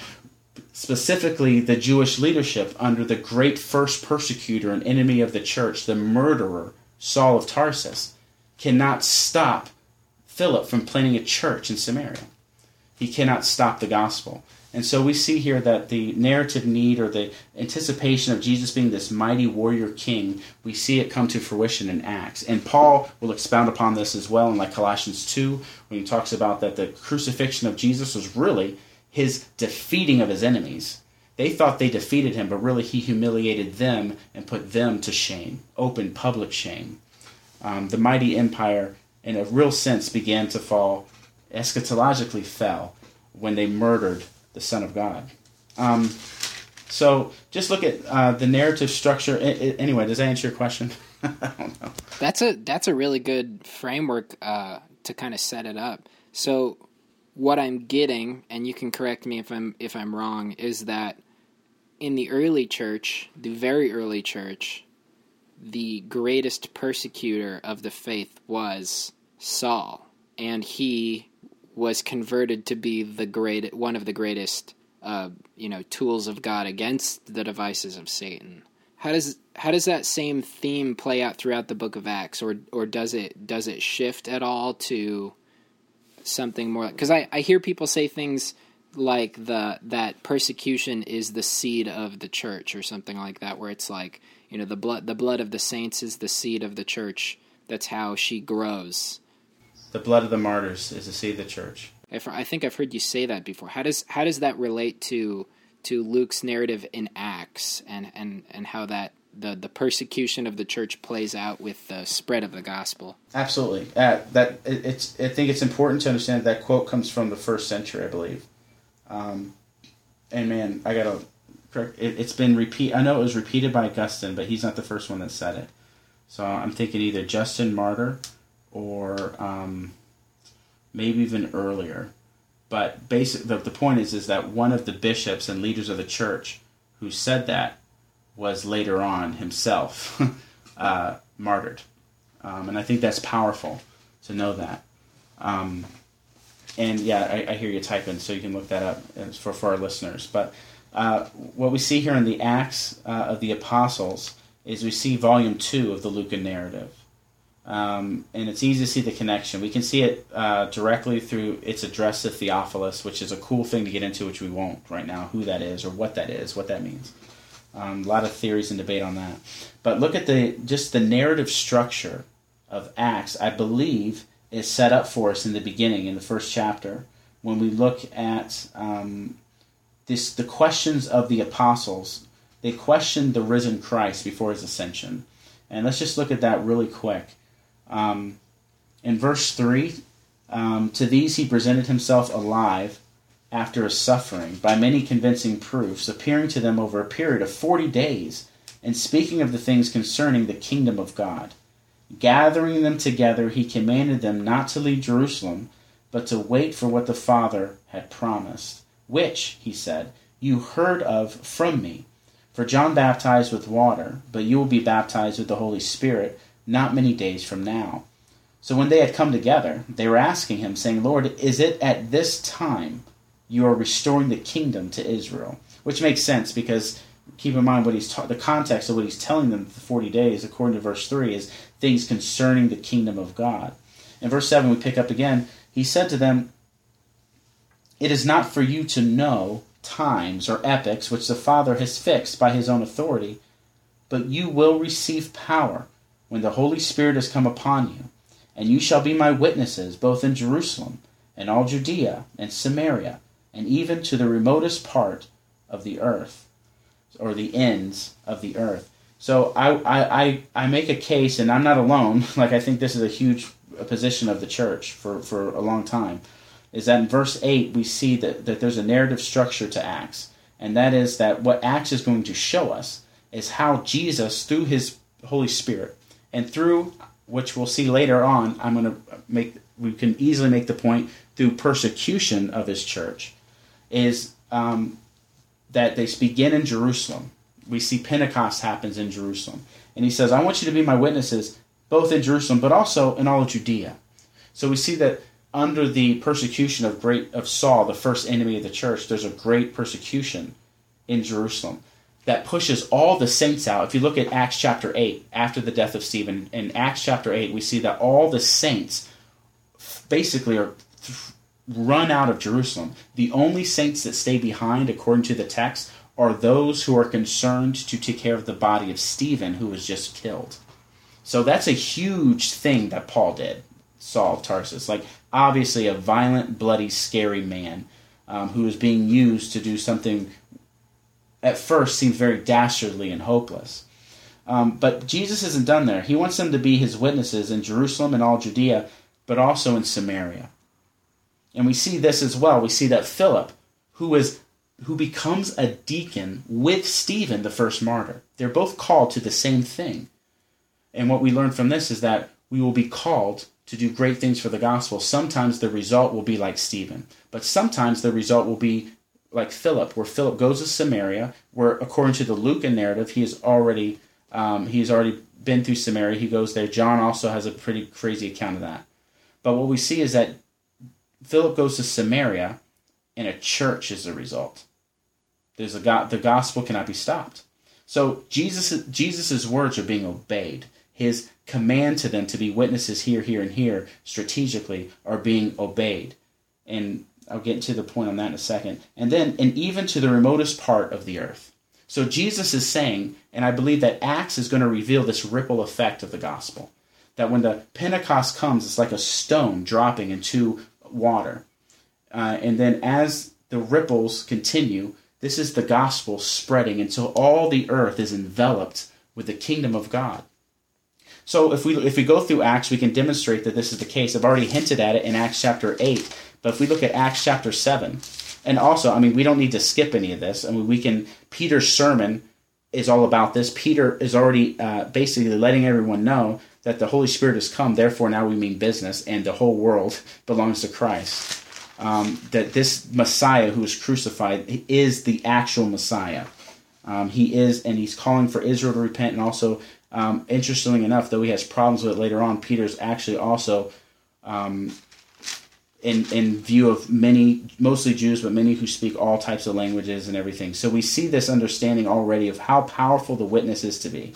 Specifically, the Jewish leadership under the great first persecutor and enemy of the church, the murderer, Saul of Tarsus, cannot stop Philip from planting a church in Samaria. He cannot stop the gospel. And so we see here that the narrative need or the anticipation of Jesus being this mighty warrior king, we see it come to fruition in Acts. And Paul will expound upon this as well in like Colossians 2 when he talks about that the crucifixion of Jesus was really his defeating of his enemies. They thought they defeated him, but really he humiliated them and put them to shame, open public shame. Um, the mighty empire, in a real sense, began to fall, eschatologically fell, when they murdered the Son of God. Um, so just look at uh, the narrative structure. Anyway, does that answer your question? I don't know. That's a that's a really good framework uh, to kind of set it up. So what I'm getting, and you can correct me if I'm if I'm wrong, is that in the early church, the very early church, the greatest persecutor of the faith was Saul, and he was converted to be the great one of the greatest uh, you know tools of God against the devices of Satan. How does how does that same theme play out throughout the book of Acts, or or does it does it shift at all to something more? Because I, I hear people say things like the that persecution is the seed of the church, or something like that, where it's like you know the blood the blood of the saints is the seed of the church. That's how she grows. The blood of the martyrs is the seed of the church. I think I've heard you say that before. How does how does that relate to to Luke's narrative in Acts and and and how that the the persecution of the church plays out with the spread of the gospel? Absolutely. Uh, that it, it's I think it's important to understand that, that quote comes from the first century, I believe. Um, and man, I gotta correct. It, it's been repeat. I know it was repeated by Augustine, but he's not the first one that said it. So I'm thinking either Justin Martyr or um, maybe even earlier. But basic, the, the point is, is that one of the bishops and leaders of the church who said that was later on himself uh, martyred. Um, and I think that's powerful to know that. Um, and yeah, I, I, hear you typing, so you can look that up for, for our listeners. But uh, what we see here in the Acts uh, of the Apostles is we see volume two of the Lucan narrative. Um, and it's easy to see the connection. We can see it uh, directly through its address to Theophilus, which is a cool thing to get into, which we won't right now, who that is or what that is, what that means. Um, a lot of theories and debate on that. But look at the just the narrative structure of Acts. I believe is set up for us in the beginning, in the first chapter, when we look at um, this the questions of the apostles. They questioned the risen Christ before his ascension, and let's just look at that really quick Um, in verse 3, um, to these he presented himself alive after his suffering by many convincing proofs, appearing to them over a period of forty days, and speaking of the things concerning the kingdom of God. Gathering them together, he commanded them not to leave Jerusalem, but to wait for what the Father had promised, which, he said, you heard of from me. For John baptized with water, but you will be baptized with the Holy Spirit not many days from now. So when they had come together, they were asking him, saying, Lord, is it at this time you are restoring the kingdom to Israel? Which makes sense because keep in mind what he's ta- the context of what he's telling them for 40 days, according to verse 3, is things concerning the kingdom of God. In verse 7, we pick up again. He said to them, It is not for you to know times or epochs which the Father has fixed by his own authority, but you will receive power when the Holy Spirit has come upon you, and you shall be my witnesses both in Jerusalem and all Judea and Samaria, and even to the remotest part of the earth, or the ends of the earth. So I, I, I, make a case, and I'm not alone, like I think this is a huge position of the church for, for a long time, is that in verse 8 we see that, that there's a narrative structure to Acts. And that is that what Acts is going to show us is how Jesus, through his Holy Spirit, and through which we'll see later on, I'm going to make we can easily make the point through persecution of his church, is um, that they begin in Jerusalem. We see Pentecost happens in Jerusalem, and he says, "I want you to be my witnesses, both in Jerusalem, but also in all of Judea." So we see that under the persecution of great of Saul, the first enemy of the church, there's a great persecution in Jerusalem that pushes all the saints out. If you look at Acts chapter 8, after the death of Stephen, in Acts chapter 8, we see that all the saints basically are run out of Jerusalem. The only saints that stay behind, according to the text, are those who are concerned to take care of the body of Stephen, who was just killed. So that's a huge thing that Paul did, Saul of Tarsus. Like, obviously, a violent, bloody, scary man um, who is being used to do something at first seems very dastardly and hopeless. Um, but Jesus isn't done there. He wants them to be his witnesses in Jerusalem and all Judea, but also in Samaria. And we see this as well. We see that Philip, who is who becomes a deacon with Stephen, the first martyr, they're both called to the same thing. And what we learn from this is that we will be called to do great things for the gospel. Sometimes the result will be like Stephen, but sometimes the result will be like Philip, where Philip goes to Samaria, where according to the Lucan narrative, he is already um, he's already been through Samaria. He goes there. John also has a pretty crazy account of that. But what we see is that Philip goes to Samaria, and a church is the result. There's a go- the gospel cannot be stopped. So Jesus Jesus's words are being obeyed. His command to them to be witnesses here, here, and here strategically are being obeyed. And I'll get to the point on that in a second. And then, and even to the remotest part of the earth. So Jesus is saying, and I believe that Acts is going to reveal this ripple effect of the gospel. That when the Pentecost comes, it's like a stone dropping into water. Uh, and then as the ripples continue, this is the gospel spreading until all the earth is enveloped with the kingdom of God. So if we if we go through Acts, we can demonstrate that this is the case. I've already hinted at it in Acts chapter eight, but if we look at Acts chapter 7, and also, I mean, we don't need to skip any of this. I mean, we can, Peter's sermon is all about this. Peter is already uh, basically letting everyone know that the Holy Spirit has come, therefore now we mean business, and the whole world belongs to Christ. Um, that this Messiah who was crucified is the actual Messiah. Um, he is, and he's calling for Israel to repent. And also, um, interestingly enough, though he has problems with it later on, Peter's actually also um, in in view of many, mostly Jews, but many who speak all types of languages and everything. So we see this understanding already of how powerful the witness is to be.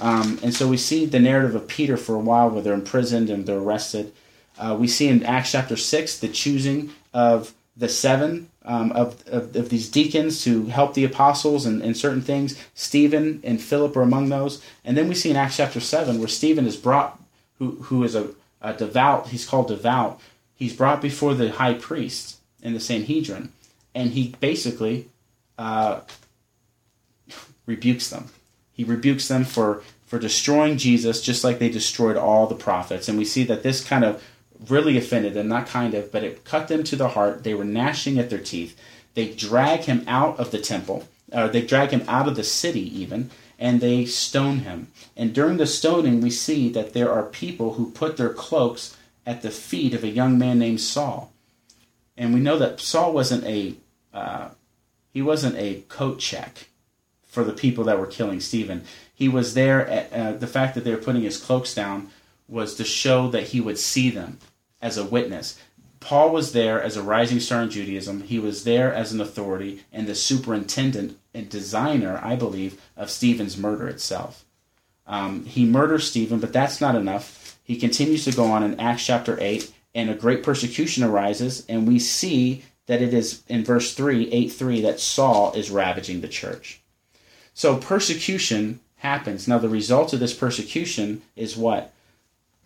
Um, and so we see the narrative of Peter for a while, where they're imprisoned and they're arrested. Uh, we see in Acts chapter six the choosing of the seven um, of, of, of these deacons to help the apostles and, and certain things. Stephen and Philip are among those. And then we see in Acts chapter seven where Stephen is brought, who who is a, a devout. He's called devout he's brought before the high priest in the Sanhedrin, and he basically uh, rebukes them. He rebukes them for for destroying Jesus, just like they destroyed all the prophets. And we see that this kind of really offended them, not kind of, but it cut them to the heart. They were gnashing at their teeth. They drag him out of the temple, or they drag him out of the city even, and they stone him. And during the stoning, we see that there are people who put their cloaks at the feet of a young man named Saul. And we know that Saul wasn't a uh, he wasn't a coat check for the people that were killing Stephen. He was there. At, uh, the fact that they were putting his cloaks down was to show that he would see them as a witness. Paul was there as a rising star in Judaism. He was there as an authority and the superintendent and designer, I believe, of Stephen's murder itself. Um, he murders Stephen, but that's not enough. He continues to go on in Acts chapter 8, and a great persecution arises, and we see that it is in verse 3, 8 3, that Saul is ravaging the church. So persecution happens. Now, the result of this persecution is what?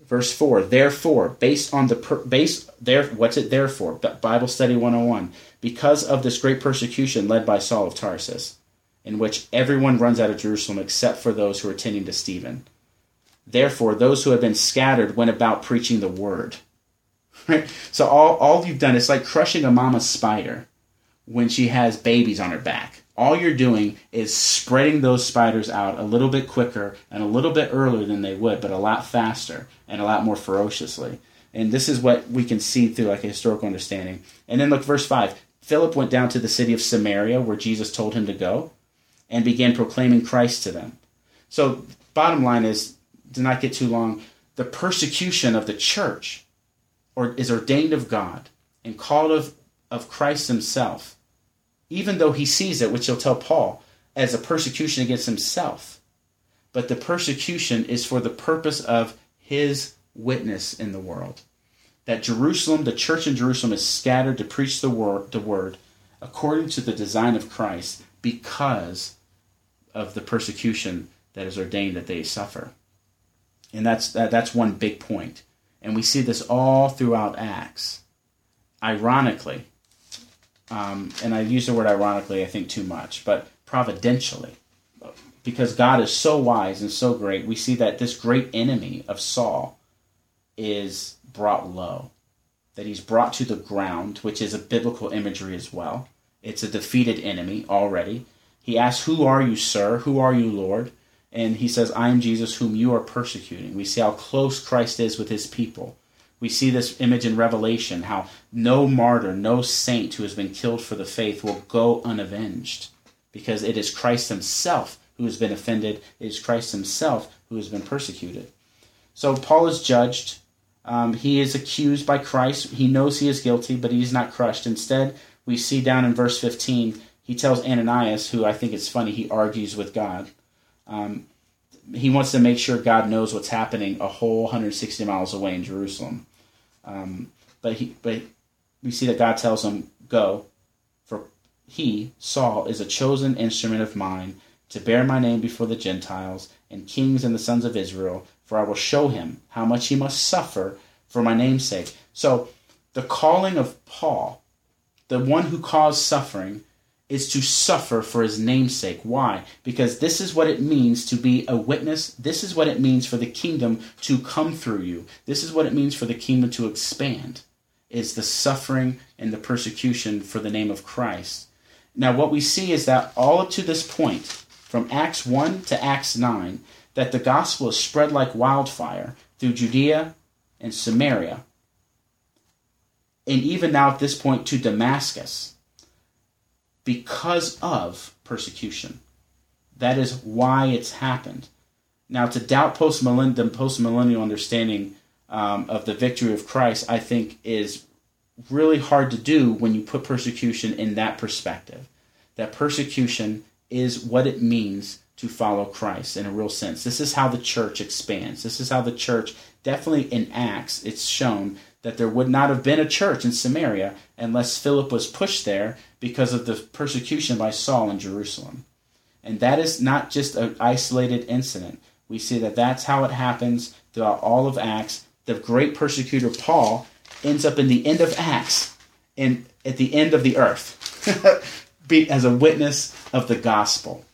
Verse 4, therefore, based on the, per, base, there, what's it there for? Bible Study 101. Because of this great persecution led by Saul of Tarsus, in which everyone runs out of Jerusalem except for those who are tending to Stephen. Therefore, those who have been scattered went about preaching the word. Right? So all, all you've done is like crushing a mama spider when she has babies on her back. All you're doing is spreading those spiders out a little bit quicker and a little bit earlier than they would, but a lot faster and a lot more ferociously. And this is what we can see through like a historical understanding. And then look, verse 5. Philip went down to the city of Samaria where Jesus told him to go and began proclaiming Christ to them. So, bottom line is, to not get too long, the persecution of the church or is ordained of God and called of, of Christ himself, even though he sees it, which he'll tell Paul, as a persecution against himself. But the persecution is for the purpose of his witness in the world. That Jerusalem, the church in Jerusalem, is scattered to preach the word, the word according to the design of Christ because of the persecution that is ordained that they suffer. And that's that, that's one big point. And we see this all throughout Acts. Ironically, um, and I use the word ironically, I think too much, but providentially, because God is so wise and so great, we see that this great enemy of Saul is brought low, that he's brought to the ground, which is a biblical imagery as well. It's a defeated enemy already. He asks, Who are you, sir? Who are you, Lord? And he says, I am Jesus whom you are persecuting. We see how close Christ is with his people. We see this image in Revelation how no martyr, no saint who has been killed for the faith will go unavenged because it is Christ himself who has been offended, it is Christ himself who has been persecuted. So Paul is judged. Um, he is accused by Christ. He knows he is guilty, but he's not crushed. Instead, we see down in verse 15, he tells Ananias, who I think it's funny, he argues with God. Um, he wants to make sure God knows what's happening a whole 160 miles away in Jerusalem. Um, but he, but we see that God tells him, "Go, for he, Saul, is a chosen instrument of mine to bear my name before the Gentiles and kings and the sons of Israel. For I will show him how much he must suffer for my name's sake." So, the calling of Paul, the one who caused suffering, is to suffer for his namesake. Why? Because this is what it means to be a witness. This is what it means for the kingdom to come through you. This is what it means for the kingdom to expand. Is the suffering and the persecution for the name of Christ. Now, what we see is that all up to this point, from Acts 1 to Acts 9, that the gospel is spread like wildfire through Judea and Samaria, and even now at this point to Damascus because of persecution. That is why it's happened. Now, to doubt post the post millennial understanding um, of the victory of Christ, I think, is really hard to do when you put persecution in that perspective. That persecution is what it means to follow Christ in a real sense. This is how the church expands. This is how the church, definitely in Acts, it's shown that there would not have been a church in Samaria unless Philip was pushed there because of the persecution by Saul in Jerusalem. And that is not just an isolated incident. We see that that's how it happens throughout all of Acts. The great persecutor Paul ends up in the end of Acts and at the end of the earth as a witness of the gospel.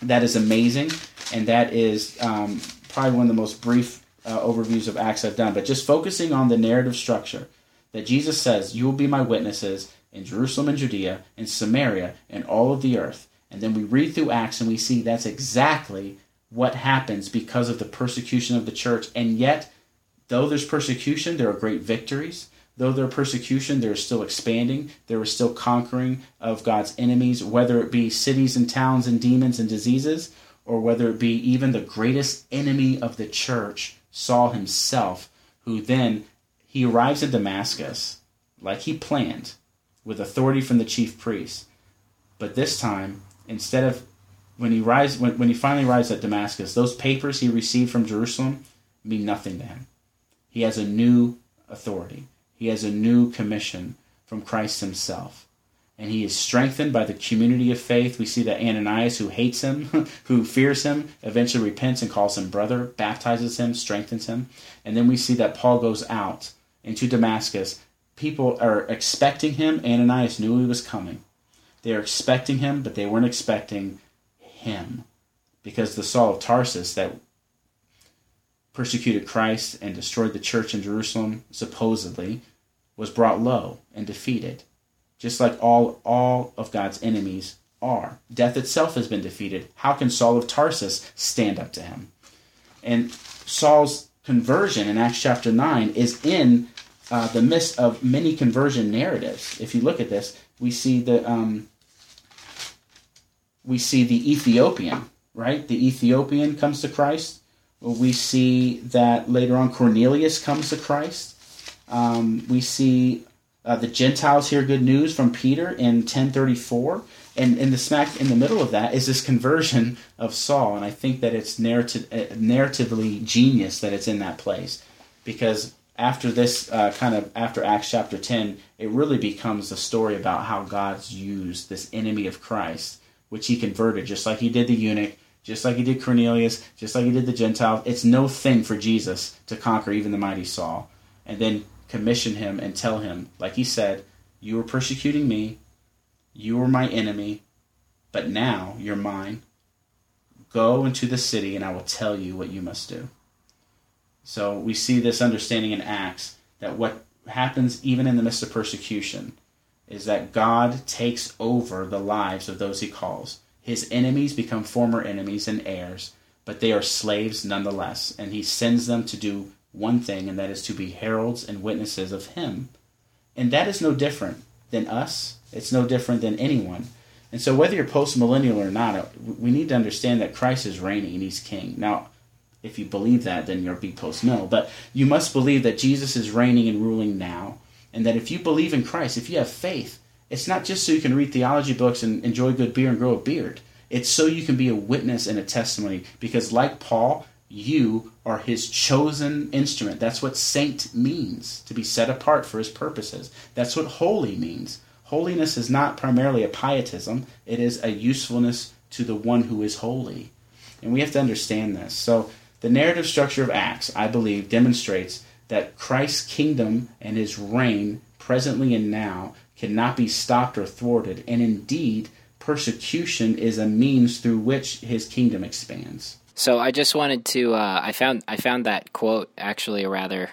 That is amazing. and that is um, probably one of the most brief uh, overviews of Acts I've done. But just focusing on the narrative structure that Jesus says, "You will be my witnesses in Jerusalem and Judea, and Samaria, and all of the earth." And then we read through Acts and we see that's exactly what happens because of the persecution of the church. And yet, though there's persecution, there are great victories. Though there are persecution, there is still expanding. There is still conquering of God's enemies, whether it be cities and towns and demons and diseases, or whether it be even the greatest enemy of the church, Saul himself, who then he arrives in Damascus like he planned with authority from the chief priests. But this time, instead of when he rise when, when he finally arrives at Damascus, those papers he received from Jerusalem mean nothing to him. He has a new authority. He has a new commission from Christ himself. And he is strengthened by the community of faith. We see that Ananias, who hates him, who fears him, eventually repents and calls him brother, baptizes him, strengthens him. And then we see that Paul goes out into Damascus. People are expecting him. Ananias knew he was coming. They are expecting him, but they weren't expecting him. Because the Saul of Tarsus that persecuted Christ and destroyed the church in Jerusalem, supposedly, was brought low and defeated, just like all, all of God's enemies are. Death itself has been defeated. How can Saul of Tarsus stand up to him? And Saul's conversion in Acts chapter 9 is in uh, the midst of many conversion narratives. If you look at this, we see the um, we see the Ethiopian, right? The Ethiopian comes to Christ. We see that later on Cornelius comes to Christ. Um, we see uh, the Gentiles hear good news from Peter in 1034. And in the smack in the middle of that is this conversion of Saul. And I think that it's uh, narratively genius that it's in that place. Because after this uh, kind of after acts chapter 10 it really becomes a story about how god's used this enemy of christ which he converted just like he did the eunuch just like he did cornelius just like he did the gentiles. It's no thing for jesus to conquer even the mighty saul and then commission him and tell him like he said you were persecuting me you were my enemy but now you're mine. Go into the city and i will tell you what you must do so we see this understanding in Acts that what happens even in the midst of persecution is that God takes over the lives of those he calls. His enemies become former enemies and heirs, but they are slaves nonetheless, and he sends them to do one thing, and that is to be heralds and witnesses of him. And that is no different than us. It's no different than anyone. And so, whether you're post millennial or not, we need to understand that Christ is reigning and he's king. Now, if you believe that, then you're be post mill. But you must believe that Jesus is reigning and ruling now, and that if you believe in Christ, if you have faith, it's not just so you can read theology books and enjoy good beer and grow a beard. It's so you can be a witness and a testimony. Because, like Paul, you are his chosen instrument. That's what saint means, to be set apart for his purposes. That's what holy means. Holiness is not primarily a pietism, it is a usefulness to the one who is holy. And we have to understand this. So, the narrative structure of Acts, I believe, demonstrates that Christ's kingdom and his reign, presently and now, cannot be stopped or thwarted, and indeed, persecution is a means through which his kingdom expands. So I just wanted to uh, I found I found that quote actually a rather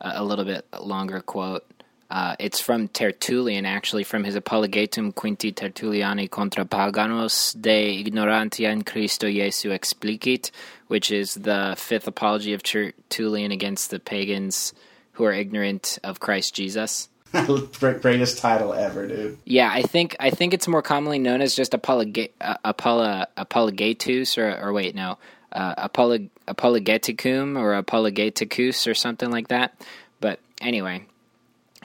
uh, a little bit longer quote uh, it's from Tertullian, actually, from his Apologetum Quinti Tertulliani contra paganos de ignorantia in Christo Jesu explicit, which is the fifth apology of Tertullian against the pagans who are ignorant of Christ Jesus. Greatest title ever, dude. Yeah, I think I think it's more commonly known as just apologe- uh, apolo- apologetus, or, or wait, no, uh, apolog- apologeticum or apologeticus or something like that. But anyway,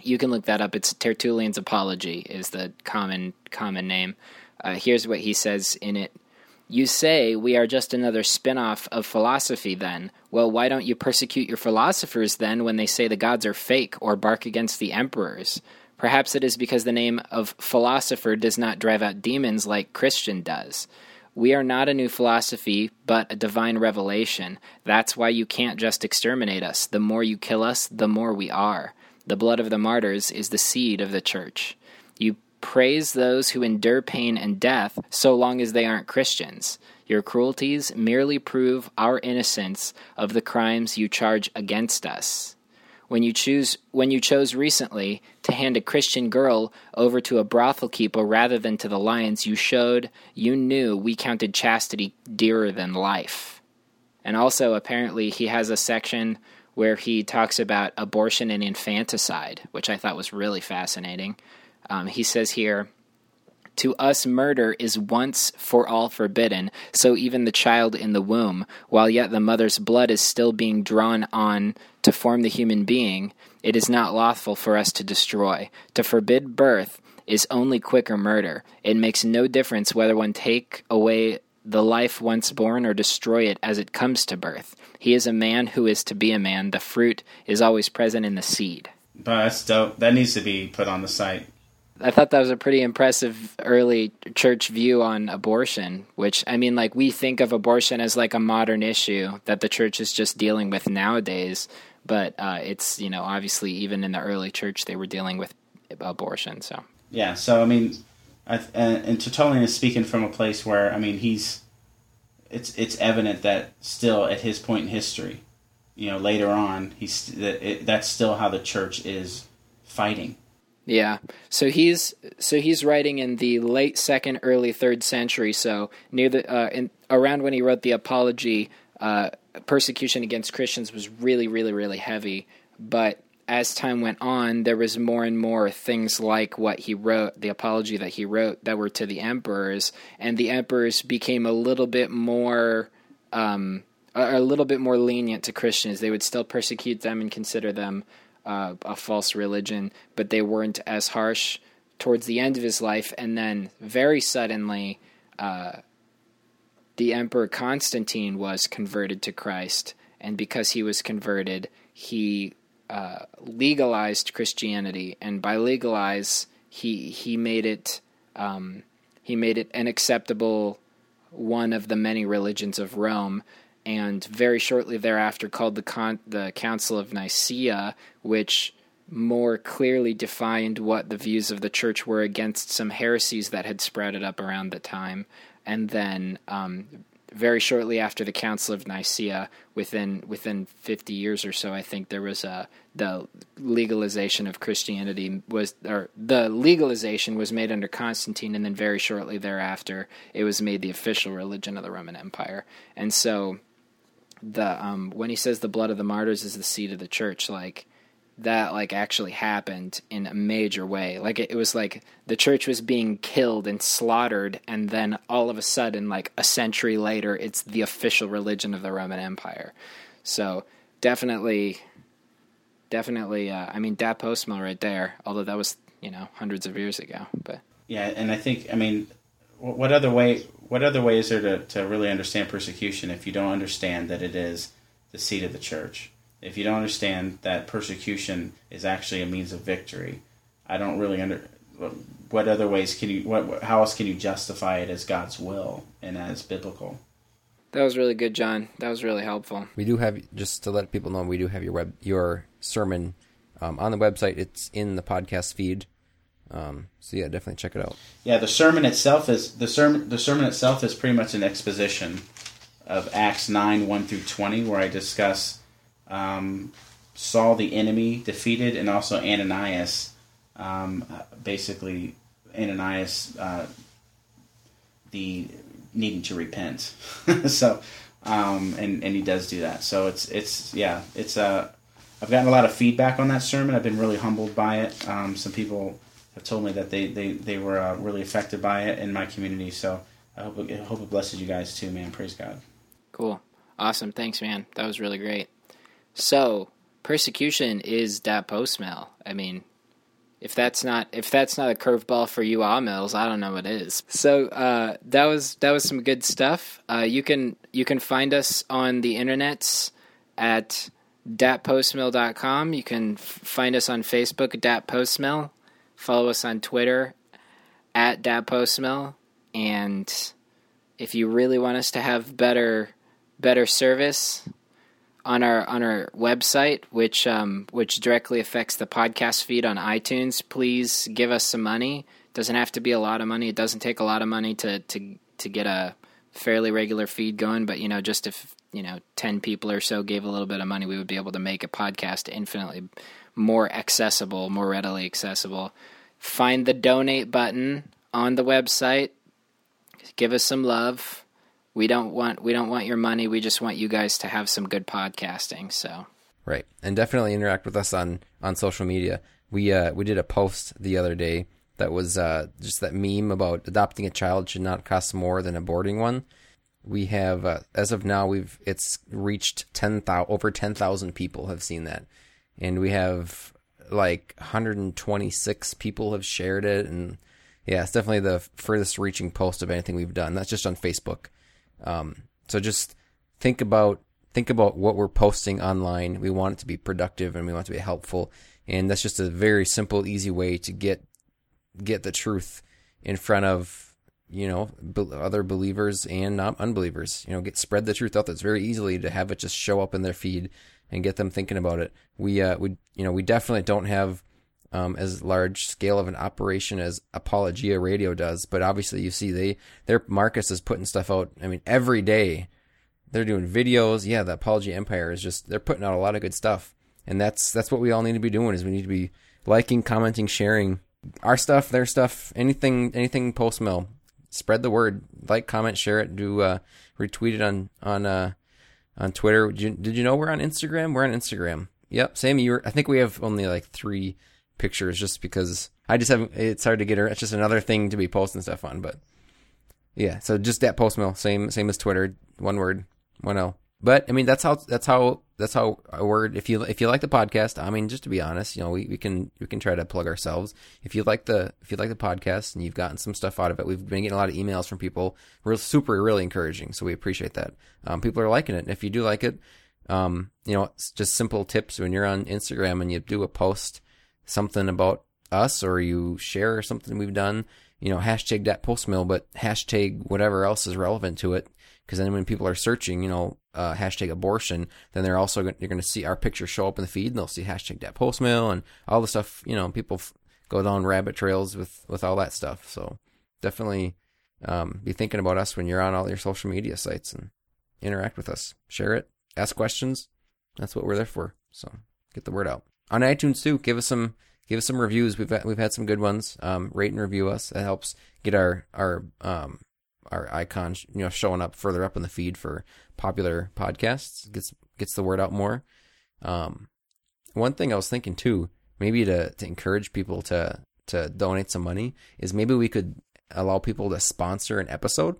you can look that up. It's Tertullian's Apology is the common common name. Uh, here's what he says in it. You say we are just another spin off of philosophy, then. Well, why don't you persecute your philosophers then when they say the gods are fake or bark against the emperors? Perhaps it is because the name of philosopher does not drive out demons like Christian does. We are not a new philosophy, but a divine revelation. That's why you can't just exterminate us. The more you kill us, the more we are. The blood of the martyrs is the seed of the church. You praise those who endure pain and death so long as they aren't Christians. Your cruelties merely prove our innocence of the crimes you charge against us. When you choose when you chose recently to hand a Christian girl over to a brothel keeper rather than to the lions, you showed you knew we counted chastity dearer than life. And also apparently he has a section where he talks about abortion and infanticide, which I thought was really fascinating. Um, he says here, to us, murder is once for all forbidden, so even the child in the womb, while yet the mother's blood is still being drawn on to form the human being, it is not lawful for us to destroy. To forbid birth is only quicker murder. It makes no difference whether one take away the life once born or destroy it as it comes to birth. He is a man who is to be a man. The fruit is always present in the seed. But that's dope. That needs to be put on the site. I thought that was a pretty impressive early church view on abortion, which I mean like we think of abortion as like a modern issue that the church is just dealing with nowadays, but uh, it's, you know, obviously even in the early church they were dealing with abortion, so. Yeah, so I mean I, and, and Tertullian is speaking from a place where I mean he's it's it's evident that still at his point in history, you know, later on, he's that it, that's still how the church is fighting yeah. So he's so he's writing in the late second, early third century. So near the uh, in, around when he wrote the Apology, uh, persecution against Christians was really, really, really heavy. But as time went on, there was more and more things like what he wrote, the Apology that he wrote, that were to the emperors, and the emperors became a little bit more. Um, a little bit more lenient to Christians. They would still persecute them and consider them uh, a false religion, but they weren't as harsh towards the end of his life. And then very suddenly, uh, the Emperor Constantine was converted to Christ. And because he was converted, he uh, legalized Christianity. And by legalize, he, he made it. Um, he made it an acceptable one of the many religions of Rome and very shortly thereafter called the Con- the Council of Nicaea, which more clearly defined what the views of the church were against some heresies that had sprouted up around the time, and then um, very shortly after the Council of Nicaea, within within fifty years or so, I think there was a the legalization of Christianity was or the legalization was made under Constantine, and then very shortly thereafter, it was made the official religion of the Roman Empire, and so the um, when he says the blood of the martyrs is the seed of the church, like that like actually happened in a major way. Like it, it, was like the church was being killed and slaughtered, and then all of a sudden, like a century later, it's the official religion of the Roman Empire. So definitely, definitely. Uh, I mean, Dat Postmill right there. Although that was you know hundreds of years ago, but yeah, and I think I mean, what other way? what other way is there to, to really understand persecution if you don't understand that it is the seat of the church? If you don't understand that persecution is actually a means of victory, I don't really under. What other ways can you? What? How else can you justify it as God's will and as biblical? That was really good, John. That was really helpful. We do have just to let people know we do have your web your sermon um, on the website. It's in the podcast feed. Um, so yeah, definitely check it out. Yeah, the sermon itself is the sermon. The sermon itself is pretty much an exposition of Acts nine one through twenty, where I discuss um, the enemy defeated, and also Ananias. Um, basically, Ananias uh, the needing to repent. so, um, and and he does do that. So it's it's yeah it's uh I've gotten a lot of feedback on that sermon. I've been really humbled by it. Um, some people have told me that they they, they were uh, really affected by it in my community. So I hope I hope it blesses you guys too, man. Praise God. Cool, awesome. Thanks, man. That was really great. So persecution is Dat Postmill. I mean, if that's not if that's not a curveball for you all Mills, I don't know what is. So uh, that was that was some good stuff. Uh, you can you can find us on the internets at datpostmill.com. You can f- find us on Facebook, Dat Postmill. Follow us on Twitter at datpostmill. And if you really want us to have better better service on our on our website, which um, which directly affects the podcast feed on iTunes, please give us some money. It doesn't have to be a lot of money. It doesn't take a lot of money to to to get a fairly regular feed going, but you know, just if you know ten people or so gave a little bit of money, we would be able to make a podcast infinitely more accessible, more readily accessible. Find the donate button on the website. Give us some love. We don't want we don't want your money. We just want you guys to have some good podcasting. So Right, and definitely interact with us on on social media. We uh we did a post the other day that was uh just that meme about adopting a child should not cost more than a boarding one. We have uh, as of now we've it's reached ten thousand over ten thousand people have seen that, and we have like 126 people have shared it, and yeah, it's definitely the furthest reaching post of anything we've done. That's just on Facebook. Um, so just think about think about what we're posting online. We want it to be productive and we want it to be helpful, and that's just a very simple, easy way to get get the truth in front of you know other believers and not unbelievers. You know, get spread the truth out. That's very easily to have it just show up in their feed and get them thinking about it. We uh we you know we definitely don't have um, as large scale of an operation as Apologia Radio does, but obviously you see they their Marcus is putting stuff out. I mean every day they're doing videos. Yeah, the Apologia Empire is just they're putting out a lot of good stuff, and that's that's what we all need to be doing. Is we need to be liking, commenting, sharing our stuff, their stuff, anything anything post mill. Spread the word, like, comment, share it, do uh, retweet it on on uh, on Twitter. Did you, did you know we're on Instagram? We're on Instagram. Yep, same. You. I think we have only like three pictures, just because I just haven't. It's hard to get her. It's just another thing to be posting stuff on, but yeah. So just that post mill, same same as Twitter. One word, one L. But I mean, that's how that's how that's how a word. If you if you like the podcast, I mean, just to be honest, you know, we, we can we can try to plug ourselves. If you like the if you like the podcast and you've gotten some stuff out of it, we've been getting a lot of emails from people. We're super really encouraging, so we appreciate that. Um, people are liking it. And if you do like it, um, you know, it's just simple tips when you're on Instagram and you do a post something about us or you share something we've done, you know, hashtag that post mill, but hashtag whatever else is relevant to it. Because then when people are searching, you know, uh, hashtag abortion, then they're also you're going to see our picture show up in the feed, and they'll see hashtag that post mill and all the stuff. You know, people f- go down rabbit trails with with all that stuff. So definitely um, be thinking about us when you're on all your social media sites and interact with us, share it, ask questions. That's what we're there for. So get the word out on iTunes too. Give us some give us some reviews. We've we've had some good ones. Um, rate and review us. That helps get our our um, our icon you know showing up further up in the feed for popular podcasts. Gets gets the word out more. Um, one thing I was thinking too, maybe to to encourage people to to donate some money is maybe we could allow people to sponsor an episode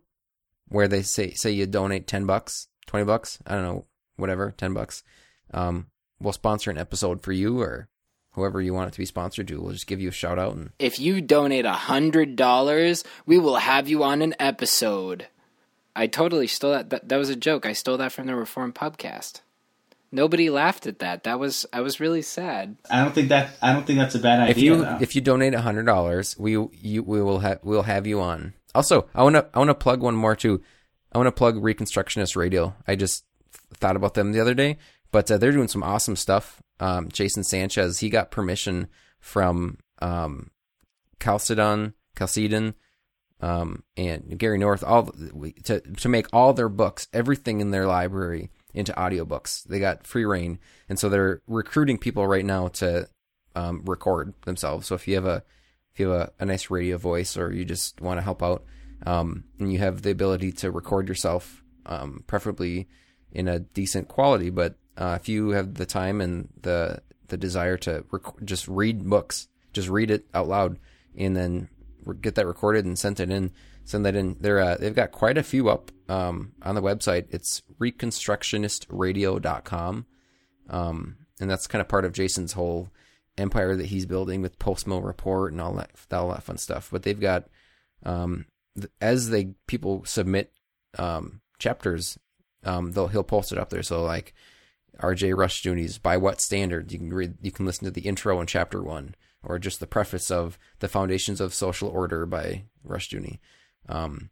where they say say you donate 10 bucks 20 bucks i don't know whatever 10 bucks um, we'll sponsor an episode for you or whoever you want it to be sponsored to we'll just give you a shout out and if you donate a hundred dollars, we will have you on an episode. I totally stole that. that. That was a joke. I stole that from the Reform podcast. Nobody laughed at that. That was I was really sad. I don't think that I don't think that's a bad idea. if you though. if you donate a hundred dollars we you we will have we'll have you on also i want to i want to plug one more too i want to plug reconstructionist radio i just thought about them the other day but uh, they're doing some awesome stuff. Um, jason sanchez he got permission from um, chalcedon um, and gary north all to to make all their books everything in their library into audiobooks. They got free reign. And so they're recruiting people right now to um, record themselves. So if you have a if you have a, a nice radio voice or you just want to help out, um, and you have the ability to record yourself, um, preferably in a decent quality, but uh, if you have the time and the the desire to rec- just read books, just read it out loud, and then re- get that recorded and send it in. Send that in. They're uh, they've got quite a few up um, on the website. It's reconstructionistradio.com. Um, and that's kind of part of Jason's whole empire that he's building with Post Mill Report and all that all that fun stuff. But they've got um, th- as they people submit um, chapters, um, they'll he'll post it up there. So like R.J. Rush Rushdoony's "By What Standard." you can read, you can listen to the intro in chapter one, or just the preface of "The Foundations of Social Order" by Rushdoony. Um,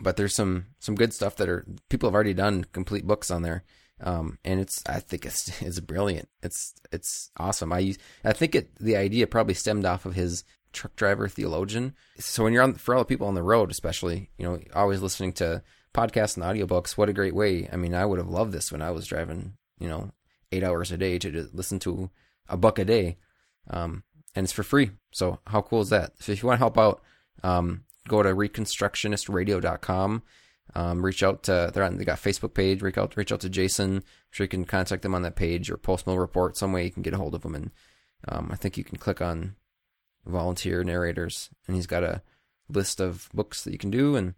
but there's some some good stuff that are people have already done complete books on there um, and it's I think it's it's brilliant. It's it's awesome. I I think it the idea probably stemmed off of his truck driver theologian. So when you're on for all the people on the road, especially you know always listening to podcasts and audiobooks, what a great way. I mean, I would have loved this when I was driving, you know, eight hours a day to listen to a buck a day. Um, and it's for free. So how cool is that? So if you want to help out, um, go to reconstructionistradio.com. Um, reach out to they're on they got Facebook page. Reach out reach out to Jason. I'm sure you can contact them on that page or post mill report some way you can get a hold of them. And um, I think you can click on volunteer narrators, and he's got a list of books that you can do. And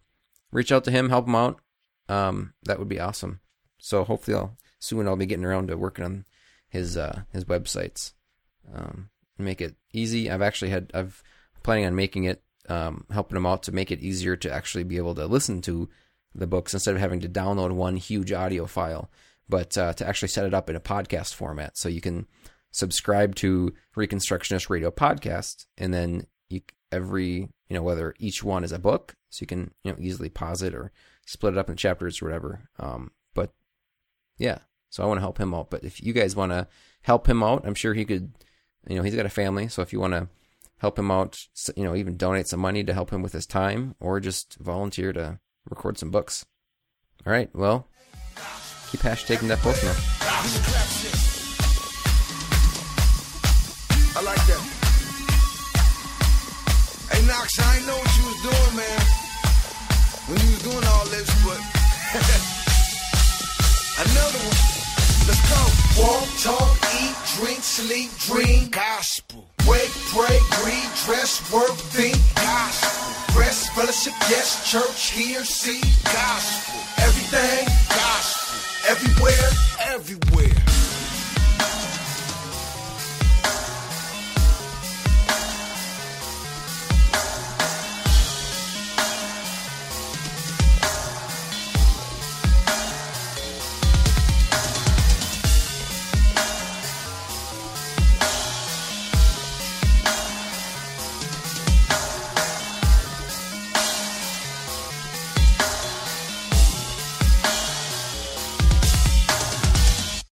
reach out to him, help him out. Um, that would be awesome. So hopefully, I'll soon I'll be getting around to working on his uh, his websites. Um, make it easy. I've actually had I've planning on making it um, helping him out to make it easier to actually be able to listen to the books instead of having to download one huge audio file, but uh, to actually set it up in a podcast format so you can subscribe to Reconstructionist Radio podcast, and then you every you know whether each one is a book, so you can you know easily pause it or split it up in chapters or whatever. Um, but yeah, so I want to help him out. But if you guys want to help him out, I'm sure he could. You know, he's got a family, so if you want to help him out, you know, even donate some money to help him with his time, or just volunteer to record some books. All right, well, keep hashtagging that now. I like that. Hey, Knox, I ain't know what you was doing, man. When you was doing all this, but another one. Let's go. Walk, talk, eat, drink, sleep, dream. Gospel. Wake, pray, read, dress, work, think. Gospel. Rest, fellowship, yes, church, hear, see. Gospel. Everything. Gospel. Everywhere. Everywhere.